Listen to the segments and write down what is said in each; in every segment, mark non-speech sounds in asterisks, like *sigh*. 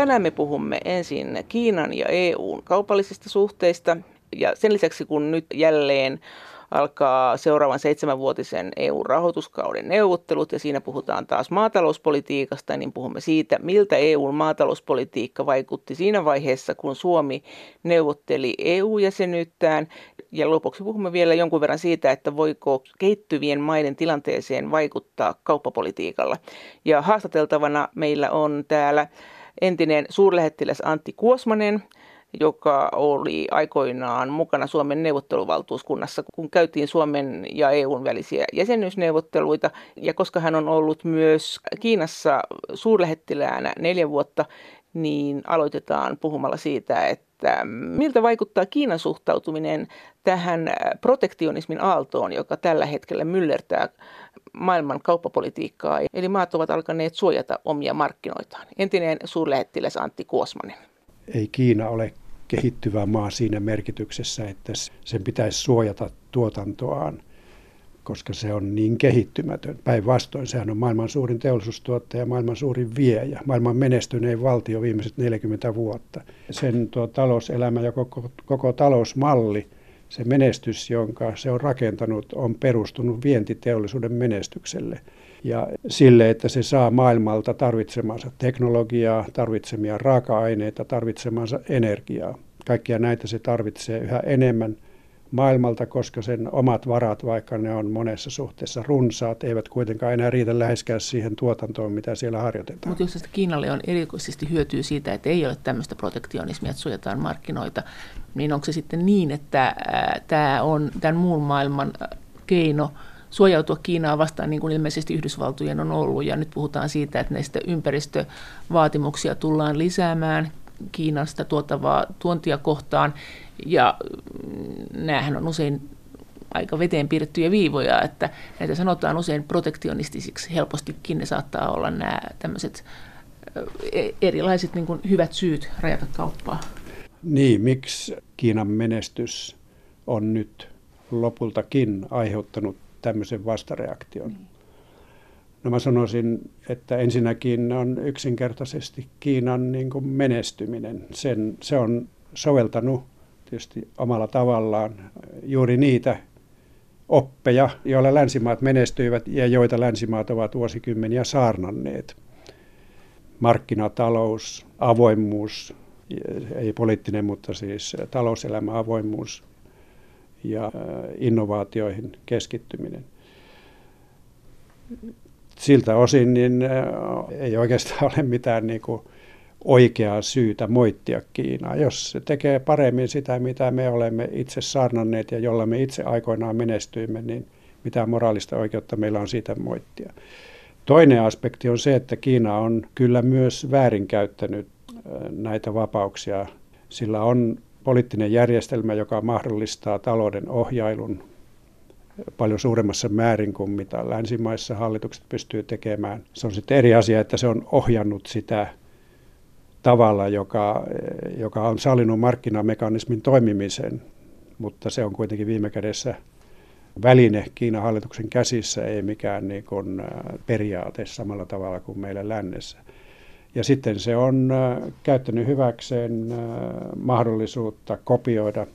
tänään me puhumme ensin Kiinan ja EUn kaupallisista suhteista ja sen lisäksi kun nyt jälleen alkaa seuraavan seitsemänvuotisen EU-rahoituskauden neuvottelut ja siinä puhutaan taas maatalouspolitiikasta, niin puhumme siitä, miltä EUn maatalouspolitiikka vaikutti siinä vaiheessa, kun Suomi neuvotteli EU-jäsenyyttään. Ja lopuksi puhumme vielä jonkun verran siitä, että voiko kehittyvien maiden tilanteeseen vaikuttaa kauppapolitiikalla. Ja haastateltavana meillä on täällä entinen suurlähettiläs Antti Kuosmanen – joka oli aikoinaan mukana Suomen neuvotteluvaltuuskunnassa, kun käytiin Suomen ja EUn välisiä jäsenyysneuvotteluita. Ja koska hän on ollut myös Kiinassa suurlähettiläänä neljä vuotta, niin aloitetaan puhumalla siitä, että miltä vaikuttaa Kiinan suhtautuminen tähän protektionismin aaltoon, joka tällä hetkellä myllertää maailman kauppapolitiikkaa. Eli maat ovat alkaneet suojata omia markkinoitaan. Entinen suurlähettiläs Antti Kuosmanen ei Kiina ole kehittyvä maa siinä merkityksessä, että sen pitäisi suojata tuotantoaan, koska se on niin kehittymätön. Päinvastoin sehän on maailman suurin teollisuustuottaja, maailman suurin viejä, maailman menestynein valtio viimeiset 40 vuotta. Sen tuo talouselämä ja koko, koko talousmalli, se menestys, jonka se on rakentanut, on perustunut vientiteollisuuden menestykselle – ja sille, että se saa maailmalta tarvitsemansa teknologiaa, tarvitsemia raaka-aineita, tarvitsemansa energiaa. Kaikkia näitä se tarvitsee yhä enemmän maailmalta, koska sen omat varat, vaikka ne on monessa suhteessa runsaat, eivät kuitenkaan enää riitä läheskään siihen tuotantoon, mitä siellä harjoitetaan. Mutta jos Kiinalle on erikoisesti hyötyä siitä, että ei ole tämmöistä protektionismia, että suojataan markkinoita, niin onko se sitten niin, että tämä on tämän muun maailman keino – suojautua Kiinaa vastaan, niin kuin ilmeisesti Yhdysvaltojen on ollut. Ja nyt puhutaan siitä, että näistä ympäristövaatimuksia tullaan lisäämään Kiinasta tuotavaa tuontia kohtaan. Ja mm, näähän on usein aika veteen piirrettyjä viivoja, että näitä sanotaan usein protektionistisiksi. Helpostikin ne saattaa olla nämä tämmöiset e-, erilaiset niin kuin hyvät syyt rajata kauppaa. Niin, miksi Kiinan menestys on nyt lopultakin aiheuttanut tämmöisen vastareaktion? No mä sanoisin, että ensinnäkin on yksinkertaisesti Kiinan niin kuin menestyminen. Sen, se on soveltanut tietysti omalla tavallaan juuri niitä oppeja, joilla länsimaat menestyivät ja joita länsimaat ovat vuosikymmeniä saarnanneet. Markkinatalous, avoimuus, ei poliittinen, mutta siis talouselämä avoimuus ja äh, innovaatioihin keskittyminen. Siltä osin niin äh, ei oikeastaan *laughs* ole mitään niin kuin oikeaa syytä moittia Kiinaa. Jos se tekee paremmin sitä, mitä me olemme itse saarnanneet ja jolla me itse aikoinaan menestyimme, niin mitä moraalista oikeutta meillä on siitä moittia. Toinen aspekti on se, että Kiina on kyllä myös väärinkäyttänyt äh, näitä vapauksia. Sillä on poliittinen järjestelmä, joka mahdollistaa talouden ohjailun paljon suuremmassa määrin kuin mitä länsimaissa hallitukset pystyy tekemään. Se on sitten eri asia, että se on ohjannut sitä tavalla, joka, joka on sallinut markkinamekanismin toimimisen, mutta se on kuitenkin viime kädessä väline Kiinan hallituksen käsissä, ei mikään niin kuin periaate samalla tavalla kuin meillä lännessä. Ja sitten se on käyttänyt hyväkseen mahdollisuutta kopioida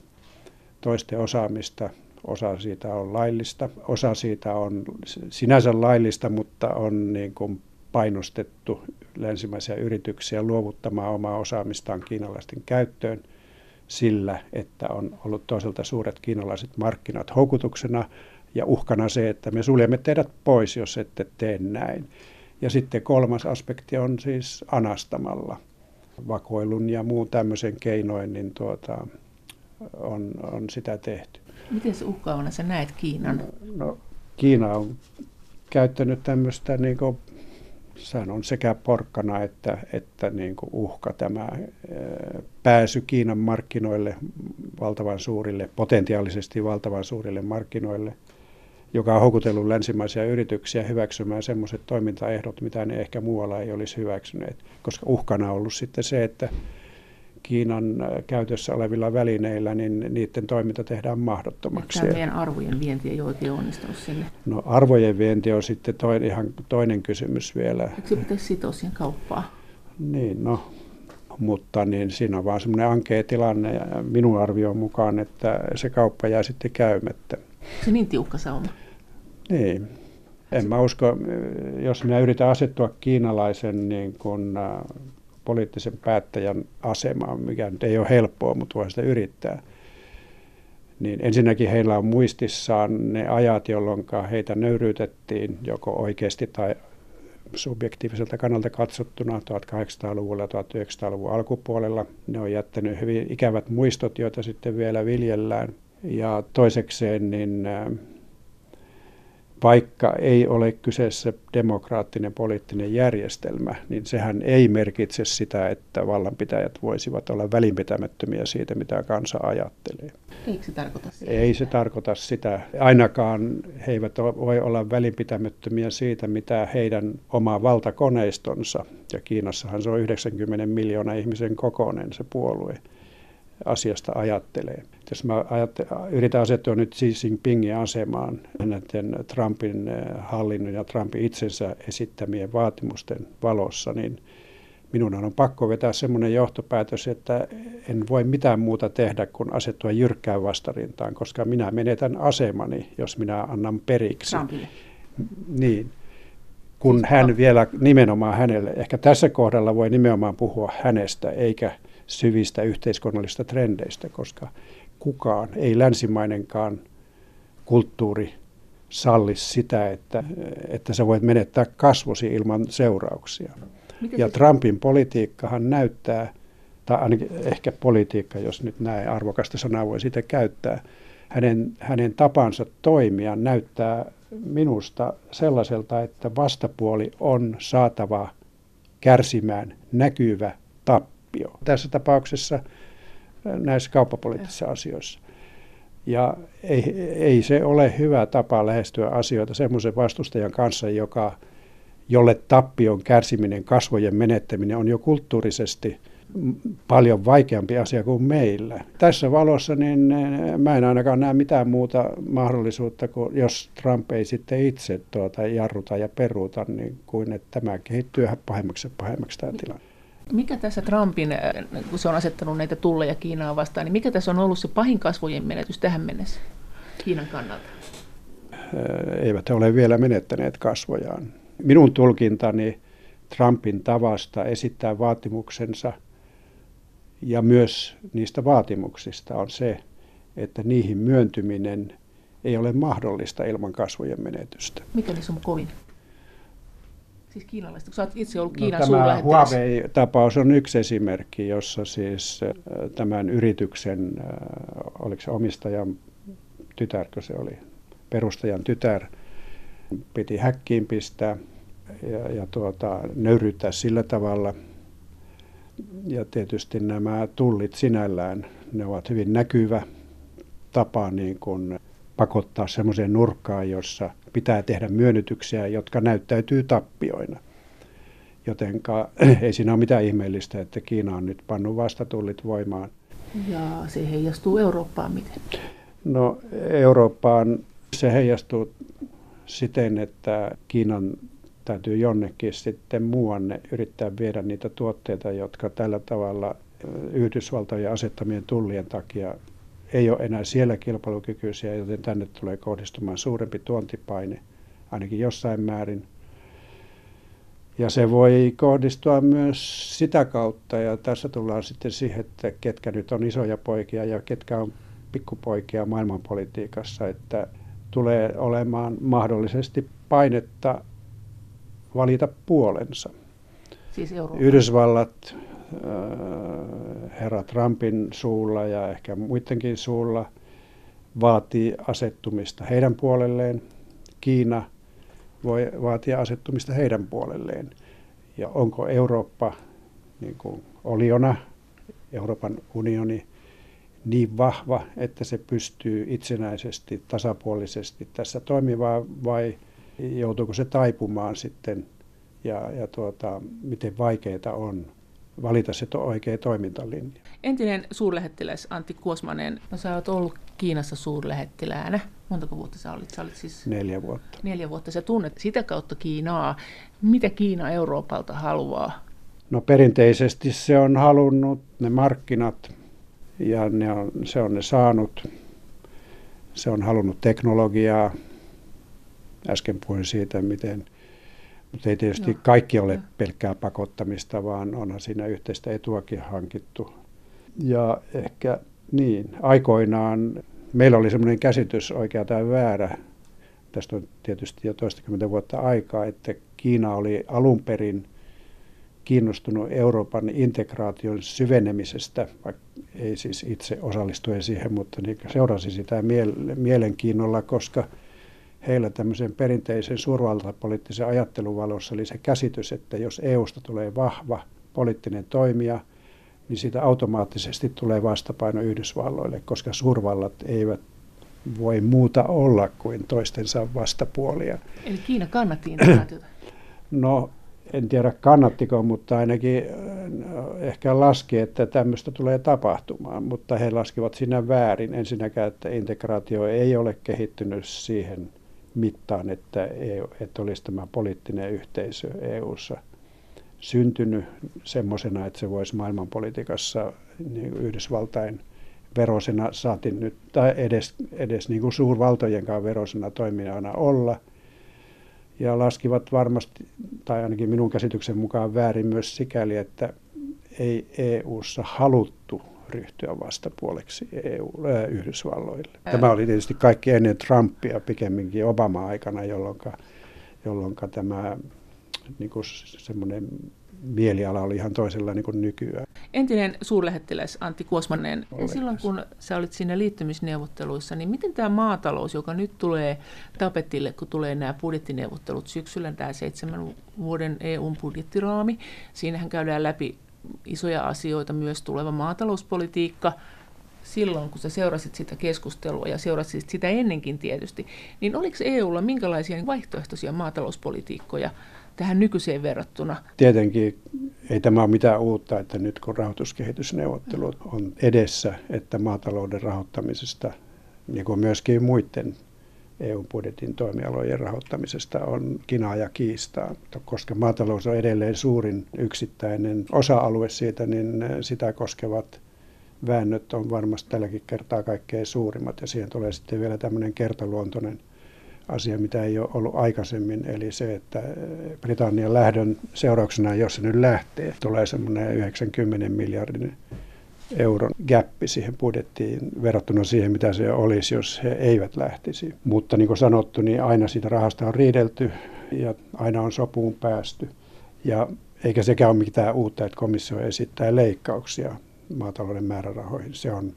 toisten osaamista. Osa siitä on laillista, osa siitä on sinänsä laillista, mutta on niin kuin painostettu länsimaisia yrityksiä luovuttamaan omaa osaamistaan kiinalaisten käyttöön sillä, että on ollut toiselta suuret kiinalaiset markkinat houkutuksena ja uhkana se, että me suljemme teidät pois, jos ette tee näin. Ja sitten kolmas aspekti on siis anastamalla vakoilun ja muun tämmöisen keinoin, niin tuota, on, on sitä tehty. Miten se uhkaavana sä näet Kiinan? No, no Kiina on käyttänyt tämmöistä, niin kuin, sehän on sekä porkkana että, että niin kuin uhka tämä pääsy Kiinan markkinoille, valtavan suurille, potentiaalisesti valtavan suurille markkinoille – joka on houkutellut länsimaisia yrityksiä hyväksymään sellaiset toimintaehdot, mitä ne ehkä muualla ei olisi hyväksyneet. Koska uhkana on ollut sitten se, että Kiinan äh, käytössä olevilla välineillä, niin niiden toiminta tehdään mahdottomaksi. Tämä meidän arvojen vienti ei oikein onnistunut sinne. No arvojen vienti on sitten toinen, ihan toinen kysymys vielä. Eikö se pitäisi sitoa siihen kauppaan? Niin, no mutta niin siinä on vaan semmoinen ankea tilanne ja minun arvion mukaan, että se kauppa jää sitten käymättä. Se niin tiukka sauma. Niin. En mä usko, jos minä yritän asettua kiinalaisen niin kuin, poliittisen päättäjän asemaan, mikä nyt ei ole helppoa, mutta voi sitä yrittää, niin ensinnäkin heillä on muistissaan ne ajat, jolloin heitä nöyryytettiin joko oikeasti tai subjektiiviselta kannalta katsottuna 1800-luvulla ja 1900-luvun alkupuolella. Ne on jättänyt hyvin ikävät muistot, joita sitten vielä viljellään. Ja toisekseen niin vaikka ei ole kyseessä demokraattinen poliittinen järjestelmä, niin sehän ei merkitse sitä, että vallanpitäjät voisivat olla välinpitämättömiä siitä, mitä kansa ajattelee. Eikö se tarkoita sitä? Ei se tarkoita sitä. Ainakaan he eivät voi olla välinpitämättömiä siitä, mitä heidän oma valtakoneistonsa, ja Kiinassahan se on 90 miljoonaa ihmisen kokoinen se puolue, asiasta ajattelee. Jos mä yritän asettua nyt Xi Jinpingin asemaan näiden Trumpin eh, hallinnon ja Trumpin itsensä esittämien vaatimusten valossa, niin minun on pakko vetää semmoinen johtopäätös, että en voi mitään muuta tehdä kuin asettua jyrkkään vastarintaan, koska minä menetän asemani, jos minä annan periksi. Trumpille. Niin kun siis hän vielä nimenomaan hänelle, ehkä tässä kohdalla voi nimenomaan puhua hänestä, eikä syvistä yhteiskunnallisista trendeistä, koska kukaan, ei länsimainenkaan kulttuuri salli sitä, että, että sä voit menettää kasvosi ilman seurauksia. Mikä ja se... Trumpin politiikkahan näyttää, tai ainakin ehkä politiikka, jos nyt näin arvokasta sanaa voi sitä käyttää, hänen, hänen tapansa toimia näyttää minusta sellaiselta, että vastapuoli on saatava kärsimään näkyvä tappio tappio. Tässä tapauksessa näissä kauppapoliittisissa asioissa. Ja ei, ei se ole hyvä tapa lähestyä asioita semmoisen vastustajan kanssa, joka, jolle tappion kärsiminen, kasvojen menettäminen on jo kulttuurisesti paljon vaikeampi asia kuin meillä. Tässä valossa niin mä en ainakaan näe mitään muuta mahdollisuutta, kuin jos Trump ei sitten itse tuota jarruta ja peruuta, niin kuin että tämä kehittyy pahemmaksi ja pahemmaksi tämä tilanne. Mikä tässä Trumpin, äh, kun se on asettanut näitä tulleja Kiinaa vastaan, niin mikä tässä on ollut se pahin kasvojen menetys tähän mennessä Kiinan kannalta? Äh, eivät he ole vielä menettäneet kasvojaan. Minun tulkintani Trumpin tavasta esittää vaatimuksensa ja myös niistä vaatimuksista on se, että niihin myöntyminen ei ole mahdollista ilman kasvojen menetystä. Mikä niissä on kovin? Siis kiinalaiset, kun olet itse ollut no, Kiinan no, Tämä Huawei-tapaus on yksi esimerkki, jossa siis tämän yrityksen, oliko se omistajan tytärkö se oli, perustajan tytär, piti häkkiin pistää ja, ja tuota, nöyryttää sillä tavalla. Ja tietysti nämä tullit sinällään, ne ovat hyvin näkyvä tapa niin kuin pakottaa semmoiseen nurkkaan, jossa pitää tehdä myönnytyksiä, jotka näyttäytyy tappioina. Jotenka *clears throat* ei siinä ole mitään ihmeellistä, että Kiina on nyt pannut vastatullit voimaan. Ja se heijastuu Eurooppaan miten? No Eurooppaan se heijastuu siten, että Kiinan täytyy jonnekin sitten muuanne yrittää viedä niitä tuotteita, jotka tällä tavalla Yhdysvaltojen asettamien tullien takia ei ole enää siellä kilpailukykyisiä, joten tänne tulee kohdistumaan suurempi tuontipaine, ainakin jossain määrin. Ja se voi kohdistua myös sitä kautta, ja tässä tullaan sitten siihen, että ketkä nyt on isoja poikia ja ketkä on pikkupoikia maailmanpolitiikassa, että tulee olemaan mahdollisesti painetta valita puolensa. Siis Yhdysvallat herra Trumpin suulla ja ehkä muidenkin suulla vaatii asettumista heidän puolelleen. Kiina voi vaatia asettumista heidän puolelleen. Ja onko Eurooppa niin kuin oliona, Euroopan unioni, niin vahva, että se pystyy itsenäisesti, tasapuolisesti tässä toimimaan vai joutuuko se taipumaan sitten ja, ja tuota, miten vaikeita on valita se to- oikea toimintalinja. Entinen suurlähettiläs Antti Kuosmanen, no sä oot ollut Kiinassa suurlähettiläänä. Montako vuotta sä olit? Sä olit siis neljä vuotta. Neljä vuotta. Sä tunnet sitä kautta Kiinaa. Mitä Kiina Euroopalta haluaa? No perinteisesti se on halunnut ne markkinat ja ne on, se on ne saanut. Se on halunnut teknologiaa. Äsken puhuin siitä, miten, mutta ei tietysti no. kaikki ole pelkkää pakottamista, vaan onhan siinä yhteistä etuakin hankittu. Ja ehkä niin, aikoinaan meillä oli sellainen käsitys oikea tai väärä, tästä on tietysti jo toistakymmentä vuotta aikaa, että Kiina oli alun perin kiinnostunut Euroopan integraation syvenemisestä, vaikka ei siis itse osallistuen siihen, mutta niin seurasi sitä mielenkiinnolla, koska heillä tämmöisen perinteisen suurvaltapoliittisen ajattelun valossa oli se käsitys, että jos EUsta tulee vahva poliittinen toimija, niin siitä automaattisesti tulee vastapaino Yhdysvalloille, koska suurvallat eivät voi muuta olla kuin toistensa vastapuolia. Eli Kiina kannatti integraatiota? *clears throat* No en tiedä kannattiko, mutta ainakin äh, ehkä laski, että tämmöistä tulee tapahtumaan, mutta he laskivat siinä väärin. Ensinnäkään, että integraatio ei ole kehittynyt siihen mittaan, että, EU, että olisi tämä poliittinen yhteisö EU:ssa syntynyt semmoisena, että se voisi maailmanpolitiikassa niin Yhdysvaltain verosena saatiin nyt, tai edes, edes niin kuin suurvaltojen kanssa verosena toimijana olla – ja laskivat varmasti, tai ainakin minun käsityksen mukaan väärin myös sikäli, että ei EU:ssa haluttu ryhtyä vastapuoleksi EU, äh, Yhdysvalloille. Tämä oli tietysti kaikki ennen Trumpia, pikemminkin Obama-aikana, jolloin, jolloin tämä niin kuin semmoinen mieliala oli ihan toisenlainen kuin nykyään. Entinen suurlähettiläs Antti Kuosmanen, Olen silloin kun sä olit siinä liittymisneuvotteluissa, niin miten tämä maatalous, joka nyt tulee tapetille, kun tulee nämä budjettineuvottelut syksyllä, tämä seitsemän vuoden EUn budjettiraami, siinähän käydään läpi isoja asioita, myös tuleva maatalouspolitiikka, silloin, kun sä seurasit sitä keskustelua ja seurasit sitä ennenkin tietysti, niin oliko EUlla minkälaisia vaihtoehtoisia maatalouspolitiikkoja tähän nykyiseen verrattuna? Tietenkin ei tämä ole mitään uutta, että nyt kun rahoituskehitysneuvottelut on edessä, että maatalouden rahoittamisesta, niin kuin myöskin muiden EU-budjetin toimialojen rahoittamisesta on kinaa ja kiistaa. Koska maatalous on edelleen suurin yksittäinen osa-alue siitä, niin sitä koskevat väännöt on varmasti tälläkin kertaa kaikkein suurimmat. Ja siihen tulee sitten vielä tämmöinen kertaluontoinen asia, mitä ei ole ollut aikaisemmin, eli se, että Britannian lähdön seurauksena, jos se nyt lähtee, tulee semmoinen 90 miljardin euron gappi siihen budjettiin verrattuna siihen, mitä se olisi, jos he eivät lähtisi. Mutta niin kuin sanottu, niin aina siitä rahasta on riidelty ja aina on sopuun päästy. Ja eikä sekään ole mitään uutta, että komissio esittää leikkauksia maatalouden määrärahoihin. Se on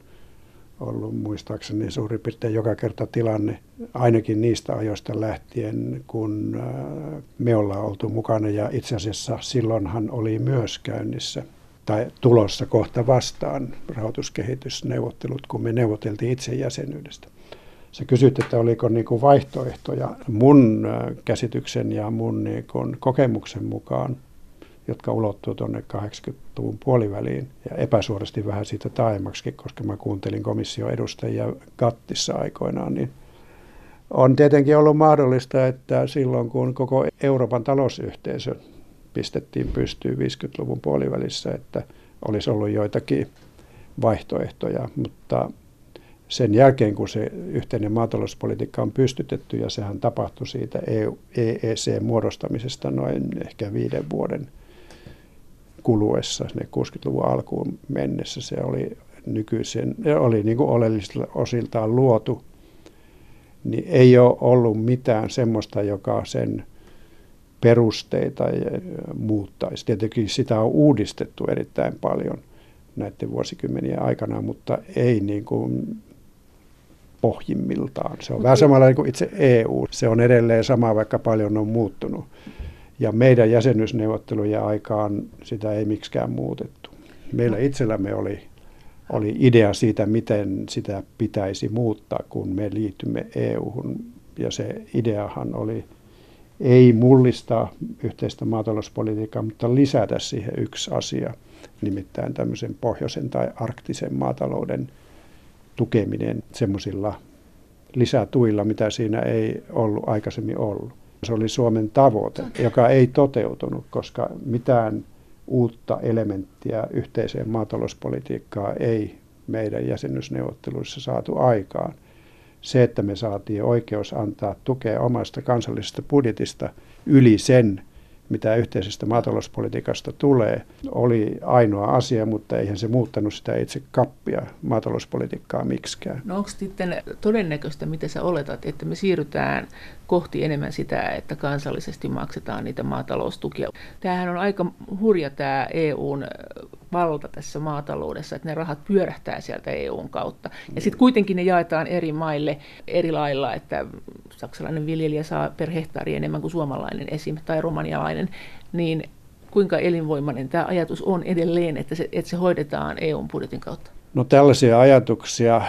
ollut muistaakseni suurin piirtein joka kerta tilanne, ainakin niistä ajoista lähtien, kun äh, me ollaan oltu mukana. Ja itse asiassa silloinhan oli myös käynnissä tai tulossa kohta vastaan rahoituskehitysneuvottelut, kun me neuvoteltiin itse jäsenyydestä. Sä kysyt, että oliko niin kuin vaihtoehtoja. Mun käsityksen ja mun niin kuin kokemuksen mukaan – jotka ulottuu tuonne 80-luvun puoliväliin ja epäsuorasti vähän siitä taimaksi, koska mä kuuntelin komission edustajia Gattissa aikoinaan, niin on tietenkin ollut mahdollista, että silloin kun koko Euroopan talousyhteisö pistettiin pystyyn 50-luvun puolivälissä, että olisi ollut joitakin vaihtoehtoja, mutta sen jälkeen, kun se yhteinen maatalouspolitiikka on pystytetty, ja sehän tapahtui siitä EEC-muodostamisesta noin ehkä viiden vuoden kuluessa, ne 60-luvun alkuun mennessä, se oli nykyisen, oli niin kuin oleellisilta osiltaan luotu, niin ei ole ollut mitään semmoista, joka sen perusteita muuttaisi. Tietenkin sitä on uudistettu erittäin paljon näiden vuosikymmenien aikana, mutta ei niin kuin pohjimmiltaan. Se on vähän samalla kuin itse EU. Se on edelleen sama, vaikka paljon on muuttunut. Ja meidän jäsenyysneuvottelujen aikaan sitä ei miksikään muutettu. Meillä no. itsellämme oli, oli idea siitä, miten sitä pitäisi muuttaa, kun me liitymme EU-hun. Ja se ideahan oli ei mullistaa yhteistä maatalouspolitiikkaa, mutta lisätä siihen yksi asia, nimittäin tämmöisen pohjoisen tai arktisen maatalouden tukeminen semmoisilla lisätuilla, mitä siinä ei ollut aikaisemmin ollut. Se oli Suomen tavoite, joka ei toteutunut, koska mitään uutta elementtiä yhteiseen maatalouspolitiikkaan ei meidän jäsenyysneuvotteluissa saatu aikaan. Se, että me saatiin oikeus antaa tukea omasta kansallisesta budjetista yli sen, mitä yhteisestä maatalouspolitiikasta tulee, oli ainoa asia, mutta eihän se muuttanut sitä itse kappia maatalouspolitiikkaa miksikään. No onko sitten todennäköistä, mitä sä oletat, että me siirrytään kohti enemmän sitä, että kansallisesti maksetaan niitä maataloustukia? Tämähän on aika hurja tämä EUn valta tässä maataloudessa, että ne rahat pyörähtää sieltä EUn kautta. Ja sitten kuitenkin ne jaetaan eri maille eri lailla, että saksalainen viljelijä saa per hehtaari enemmän kuin suomalainen esim. tai romanialainen, niin kuinka elinvoimainen tämä ajatus on edelleen, että se, että se hoidetaan EUn budjetin kautta? No tällaisia ajatuksia,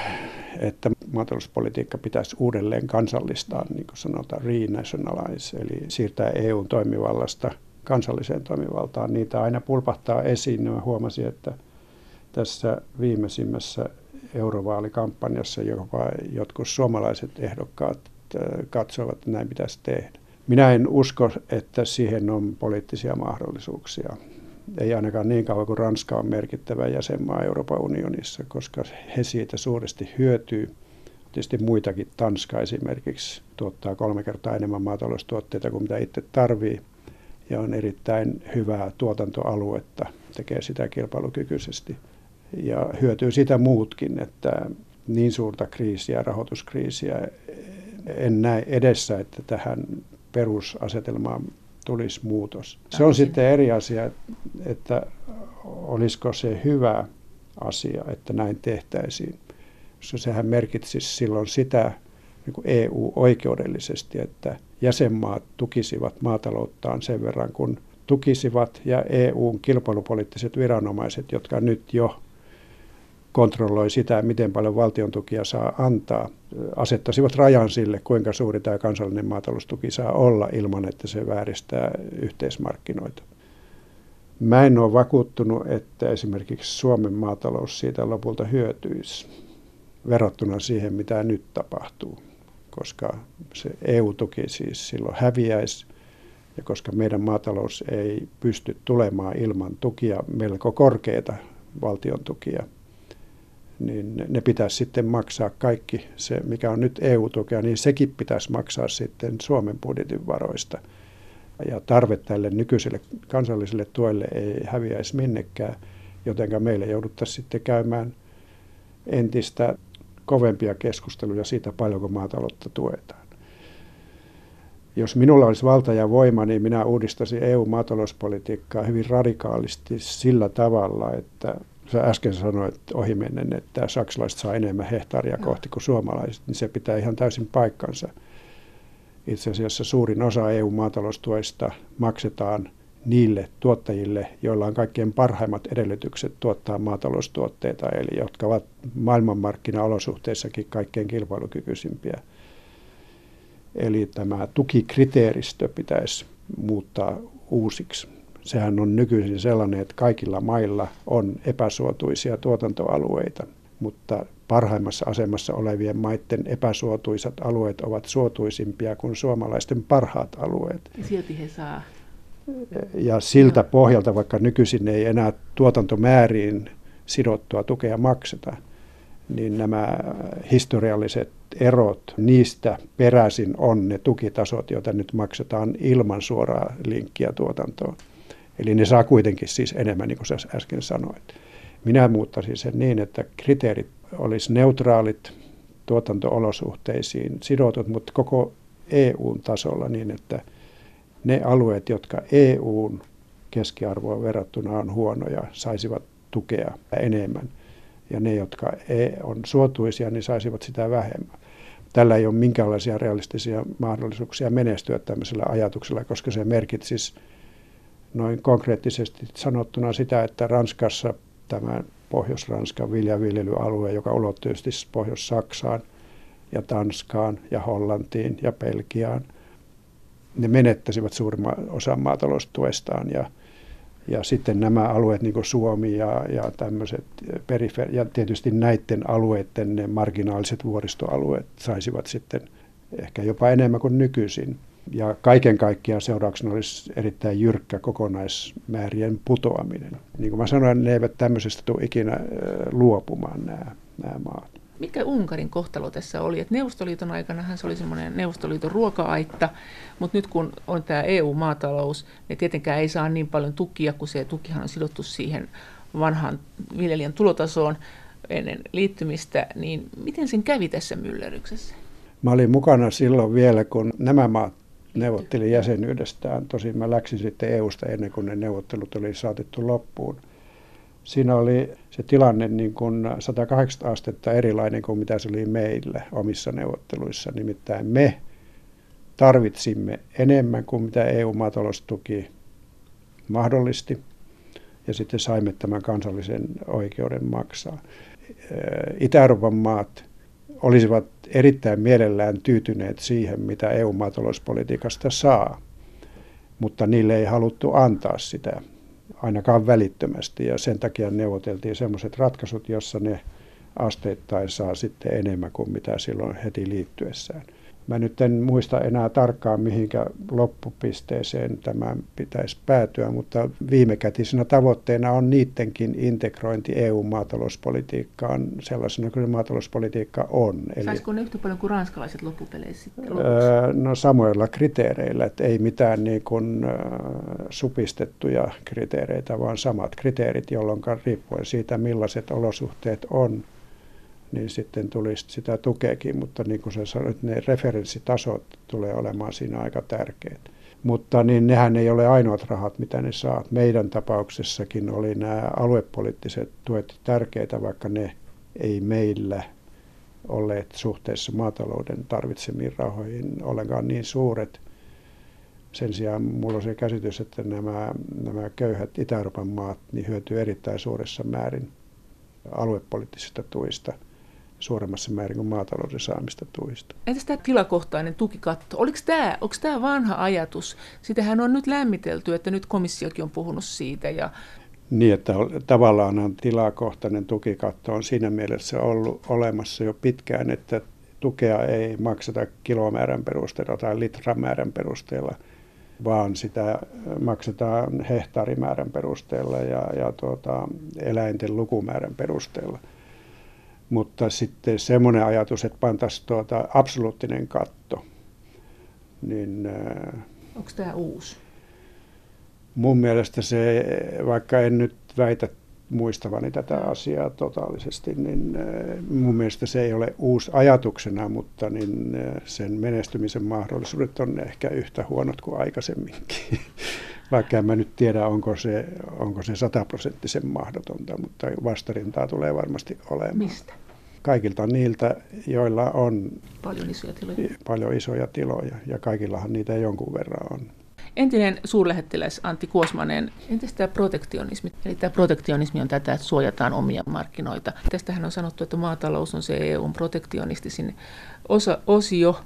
että maatalouspolitiikka pitäisi uudelleen kansallistaa, niin kuin sanotaan renationalize, eli siirtää EUn toimivallasta kansalliseen toimivaltaan. Niitä aina pulpahtaa esiin. Mä huomasin, että tässä viimeisimmässä eurovaalikampanjassa jopa jotkut suomalaiset ehdokkaat katsoivat, että näin pitäisi tehdä. Minä en usko, että siihen on poliittisia mahdollisuuksia. Ei ainakaan niin kauan kuin Ranska on merkittävä jäsenmaa Euroopan unionissa, koska he siitä suuresti hyötyy. Tietysti muitakin, Tanska esimerkiksi, tuottaa kolme kertaa enemmän maataloustuotteita kuin mitä itse tarvii ja on erittäin hyvää tuotantoaluetta, tekee sitä kilpailukykyisesti. Ja hyötyy sitä muutkin, että niin suurta kriisiä, rahoituskriisiä en näe edessä, että tähän perusasetelmaan tulisi muutos. Se on sitten eri asia, että olisiko se hyvä asia, että näin tehtäisiin. Sehän merkitsisi silloin sitä niin EU-oikeudellisesti, että jäsenmaat tukisivat maatalouttaan sen verran, kun tukisivat, ja EUn kilpailupoliittiset viranomaiset, jotka nyt jo kontrolloi sitä, miten paljon valtion tukia saa antaa, asettaisivat rajan sille, kuinka suuri tämä kansallinen maataloustuki saa olla ilman, että se vääristää yhteismarkkinoita. Mä en ole vakuuttunut, että esimerkiksi Suomen maatalous siitä lopulta hyötyisi verrattuna siihen, mitä nyt tapahtuu, koska se EU-tuki siis silloin häviäisi ja koska meidän maatalous ei pysty tulemaan ilman tukia melko korkeita valtion tukia – niin ne pitäisi sitten maksaa kaikki se, mikä on nyt EU-tukea, niin sekin pitäisi maksaa sitten Suomen budjetin varoista. Ja tarve tälle nykyiselle kansalliselle tuelle ei häviäisi minnekään, jotenka meille jouduttaisiin sitten käymään entistä kovempia keskusteluja siitä, paljonko maataloutta tuetaan. Jos minulla olisi valta ja voima, niin minä uudistaisin EU-maatalouspolitiikkaa hyvin radikaalisti sillä tavalla, että sä äsken sanoit ohimennen, että saksalaiset saa enemmän hehtaaria kohti kuin suomalaiset, niin se pitää ihan täysin paikkansa. Itse asiassa suurin osa EU-maataloustuesta maksetaan niille tuottajille, joilla on kaikkein parhaimmat edellytykset tuottaa maataloustuotteita, eli jotka ovat maailmanmarkkinaolosuhteissakin kaikkein kilpailukykyisimpiä. Eli tämä tukikriteeristö pitäisi muuttaa uusiksi sehän on nykyisin sellainen, että kaikilla mailla on epäsuotuisia tuotantoalueita, mutta parhaimmassa asemassa olevien maiden epäsuotuisat alueet ovat suotuisimpia kuin suomalaisten parhaat alueet. Silti he saa. Ja siltä pohjalta, vaikka nykyisin ei enää tuotantomääriin sidottua tukea makseta, niin nämä historialliset erot, niistä peräisin on ne tukitasot, joita nyt maksetaan ilman suoraa linkkiä tuotantoon. Eli ne saa kuitenkin siis enemmän, niin kuin sä äsken sanoit. Minä muuttaisin sen niin, että kriteerit olisi neutraalit tuotantoolosuhteisiin sidotut, mutta koko EUn tasolla niin, että ne alueet, jotka EUn keskiarvoon verrattuna on huonoja, saisivat tukea enemmän. Ja ne, jotka e on suotuisia, niin saisivat sitä vähemmän. Tällä ei ole minkäänlaisia realistisia mahdollisuuksia menestyä tämmöisellä ajatuksella, koska se merkitsisi noin konkreettisesti sanottuna sitä, että Ranskassa tämä Pohjois-Ranskan viljaviljelyalue, joka ulottuu Pohjois-Saksaan ja Tanskaan ja Hollantiin ja Belgiaan, ne menettäisivät suurimman osan maataloustuestaan ja, ja sitten nämä alueet, niin kuin Suomi ja, ja tämmöiset perifer- ja tietysti näiden alueiden ne marginaaliset vuoristoalueet saisivat sitten ehkä jopa enemmän kuin nykyisin Ja kaiken kaikkiaan seurauksena olisi erittäin jyrkkä kokonaismäärien putoaminen. Niin kuin mä sanoin, ne eivät tämmöisestä tule ikinä luopumaan nämä, nämä maat. Mikä Unkarin kohtalo tässä oli? Että Neuvostoliiton aikana se oli semmoinen Neuvostoliiton ruoka-aitta, mutta nyt kun on tämä EU-maatalous, niin tietenkään ei saa niin paljon tukia, kun se tukihan on sidottu siihen vanhaan viljelijän tulotasoon ennen liittymistä, niin miten sen kävi tässä myllerryksessä? Mä olin mukana silloin vielä, kun nämä maat neuvotteli jäsenyydestään. Tosin mä läksin sitten EUsta ennen kuin ne neuvottelut oli saatettu loppuun. Siinä oli se tilanne niin kuin 180 astetta erilainen kuin mitä se oli meillä omissa neuvotteluissa. Nimittäin me tarvitsimme enemmän kuin mitä EU-maataloustuki mahdollisti ja sitten saimme tämän kansallisen oikeuden maksaa. Itä-Euroopan maat olisivat erittäin mielellään tyytyneet siihen, mitä EU-maatalouspolitiikasta saa, mutta niille ei haluttu antaa sitä ainakaan välittömästi ja sen takia neuvoteltiin sellaiset ratkaisut, jossa ne asteittain saa sitten enemmän kuin mitä silloin heti liittyessään. Mä nyt en muista enää tarkkaan, mihinkä loppupisteeseen tämä pitäisi päätyä, mutta viimekätisenä tavoitteena on niidenkin integrointi EU-maatalouspolitiikkaan sellaisena kuin maatalouspolitiikka on. Saisiko ne yhtä paljon kuin ranskalaiset loppupeleissä öö, No samoilla kriteereillä, että ei mitään niin kuin, supistettuja kriteereitä, vaan samat kriteerit, jolloin riippuen siitä, millaiset olosuhteet on, niin sitten tulisi sitä tukeekin, mutta niin kuin sä sanoit, ne referenssitasot tulee olemaan siinä aika tärkeät. Mutta niin nehän ei ole ainoat rahat, mitä ne saa. Meidän tapauksessakin oli nämä aluepoliittiset tuet tärkeitä, vaikka ne ei meillä olleet suhteessa maatalouden tarvitsemiin rahoihin ollenkaan niin suuret. Sen sijaan mulla on se käsitys, että nämä, nämä köyhät Itä-Euroopan maat niin hyötyy erittäin suuressa määrin aluepoliittisista tuista – suuremmassa määrin kuin maatalouden saamista tuista. Entäs tämä tilakohtainen tukikatto? Oliko tämä, onko tämä vanha ajatus? Sitähän on nyt lämmitelty, että nyt komissiokin on puhunut siitä. Ja... Niin, että tavallaan tilakohtainen tukikatto on siinä mielessä ollut olemassa jo pitkään, että tukea ei makseta kilomäärän perusteella tai litramäärän perusteella, vaan sitä maksetaan hehtaarimäärän perusteella ja, ja tuota, eläinten lukumäärän perusteella. Mutta sitten semmoinen ajatus, että pantaisiin tuota absoluuttinen katto. Niin, Onko tämä uusi? Mun mielestä se, vaikka en nyt väitä muistavani tätä asiaa totaalisesti, niin äh, mun mielestä se ei ole uusi ajatuksena, mutta niin äh, sen menestymisen mahdollisuudet on ehkä yhtä huonot kuin aikaisemminkin. *laughs* Vaikka en mä nyt tiedä, onko se, onko se sataprosenttisen mahdotonta, mutta vastarintaa tulee varmasti olemaan. Mistä? Kaikilta niiltä, joilla on paljon isoja tiloja. Paljon isoja tiloja ja kaikillahan niitä jonkun verran on. Entinen suurlähettiläs Antti Kuosmanen, entäs tämä protektionismi? Eli tämä protektionismi on tätä, että suojataan omia markkinoita. Tästähän on sanottu, että maatalous on se EUn protektionistisin osa, osio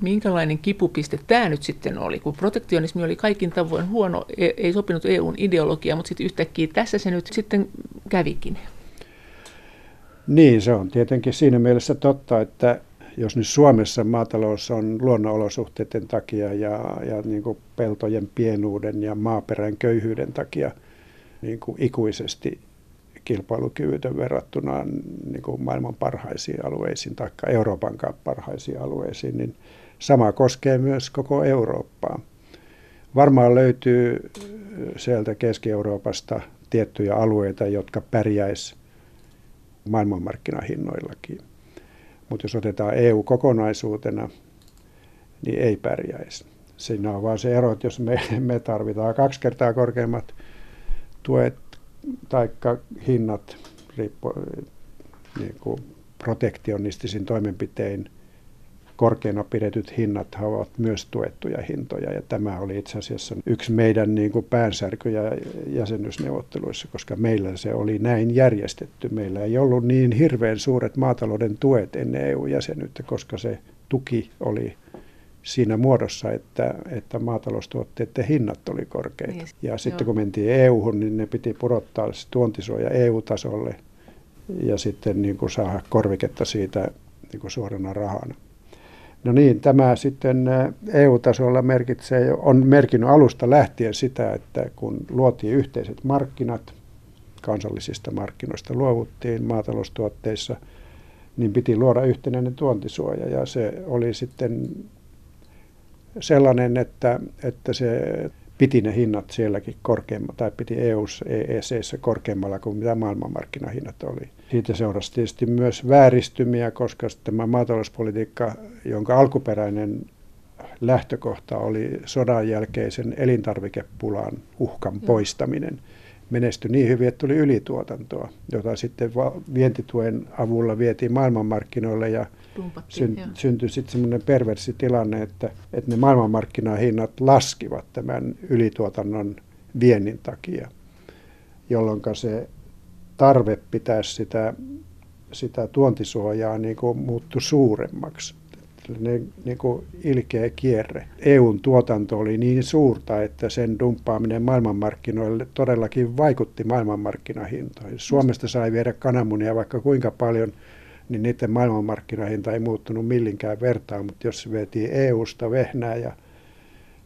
minkälainen kipupiste tämä nyt sitten oli, kun protektionismi oli kaikin tavoin huono, e- ei sopinut EUn ideologia, mutta sitten yhtäkkiä tässä se nyt sitten kävikin. Niin, se on tietenkin siinä mielessä totta, että jos nyt Suomessa maatalous on luonnonolosuhteiden takia ja, ja niin kuin peltojen pienuuden ja maaperän köyhyyden takia niin kuin ikuisesti kilpailukyvytön verrattuna niin kuin maailman parhaisiin alueisiin tai Euroopan parhaisiin alueisiin, niin sama koskee myös koko Eurooppaa. Varmaan löytyy sieltä Keski-Euroopasta tiettyjä alueita, jotka pärjäis maailmanmarkkinahinnoillakin. Mutta jos otetaan EU kokonaisuutena, niin ei pärjäisi. Siinä on vaan se ero, että jos me, *laughs* me tarvitaan kaksi kertaa korkeammat tuet tai hinnat riippuen niin kuin protektionistisin toimenpitein korkeina pidetyt hinnat ovat myös tuettuja hintoja. Ja tämä oli itse asiassa yksi meidän niin kuin päänsärkyjä jäsenyysneuvotteluissa, koska meillä se oli näin järjestetty. Meillä ei ollut niin hirveän suuret maatalouden tuet ennen EU-jäsenyyttä, koska se tuki oli siinä muodossa, että, että maataloustuotteiden hinnat oli korkeita. Yes, ja sitten joo. kun mentiin EU-hun, niin ne piti pudottaa tuontisuoja EU-tasolle ja sitten niin kuin saada korviketta siitä niin kuin suorana rahana. No niin, tämä sitten EU-tasolla merkitsee, on merkinnyt alusta lähtien sitä, että kun luotiin yhteiset markkinat, kansallisista markkinoista luovuttiin maataloustuotteissa, niin piti luoda yhtenäinen tuontisuoja ja se oli sitten sellainen, että, että se piti ne hinnat sielläkin korkeammalla, tai piti EECssä korkeammalla kuin mitä maailmanmarkkinahinnat oli. Siitä seurasi tietysti myös vääristymiä, koska tämä maatalouspolitiikka, jonka alkuperäinen lähtökohta oli sodan jälkeisen elintarvikepulan uhkan poistaminen, menestyi niin hyvin, että tuli ylituotantoa, jota sitten vientituen avulla vietiin maailmanmarkkinoille ja syn, syntyi sitten semmoinen perversi tilanne, että, että ne maailmanmarkkinahinnat laskivat tämän ylituotannon viennin takia, jolloin se tarve pitää sitä, sitä tuontisuojaa niin kuin muuttui suuremmaksi. Ne, niin kuin ilkeä kierre. EUn tuotanto oli niin suurta, että sen dumppaaminen maailmanmarkkinoille todellakin vaikutti maailmanmarkkinahintoihin. Suomesta sai viedä kananmunia vaikka kuinka paljon – niin niiden maailmanmarkkinahinta ei muuttunut millinkään vertaan, mutta jos se vietiin EU-sta vehnää ja,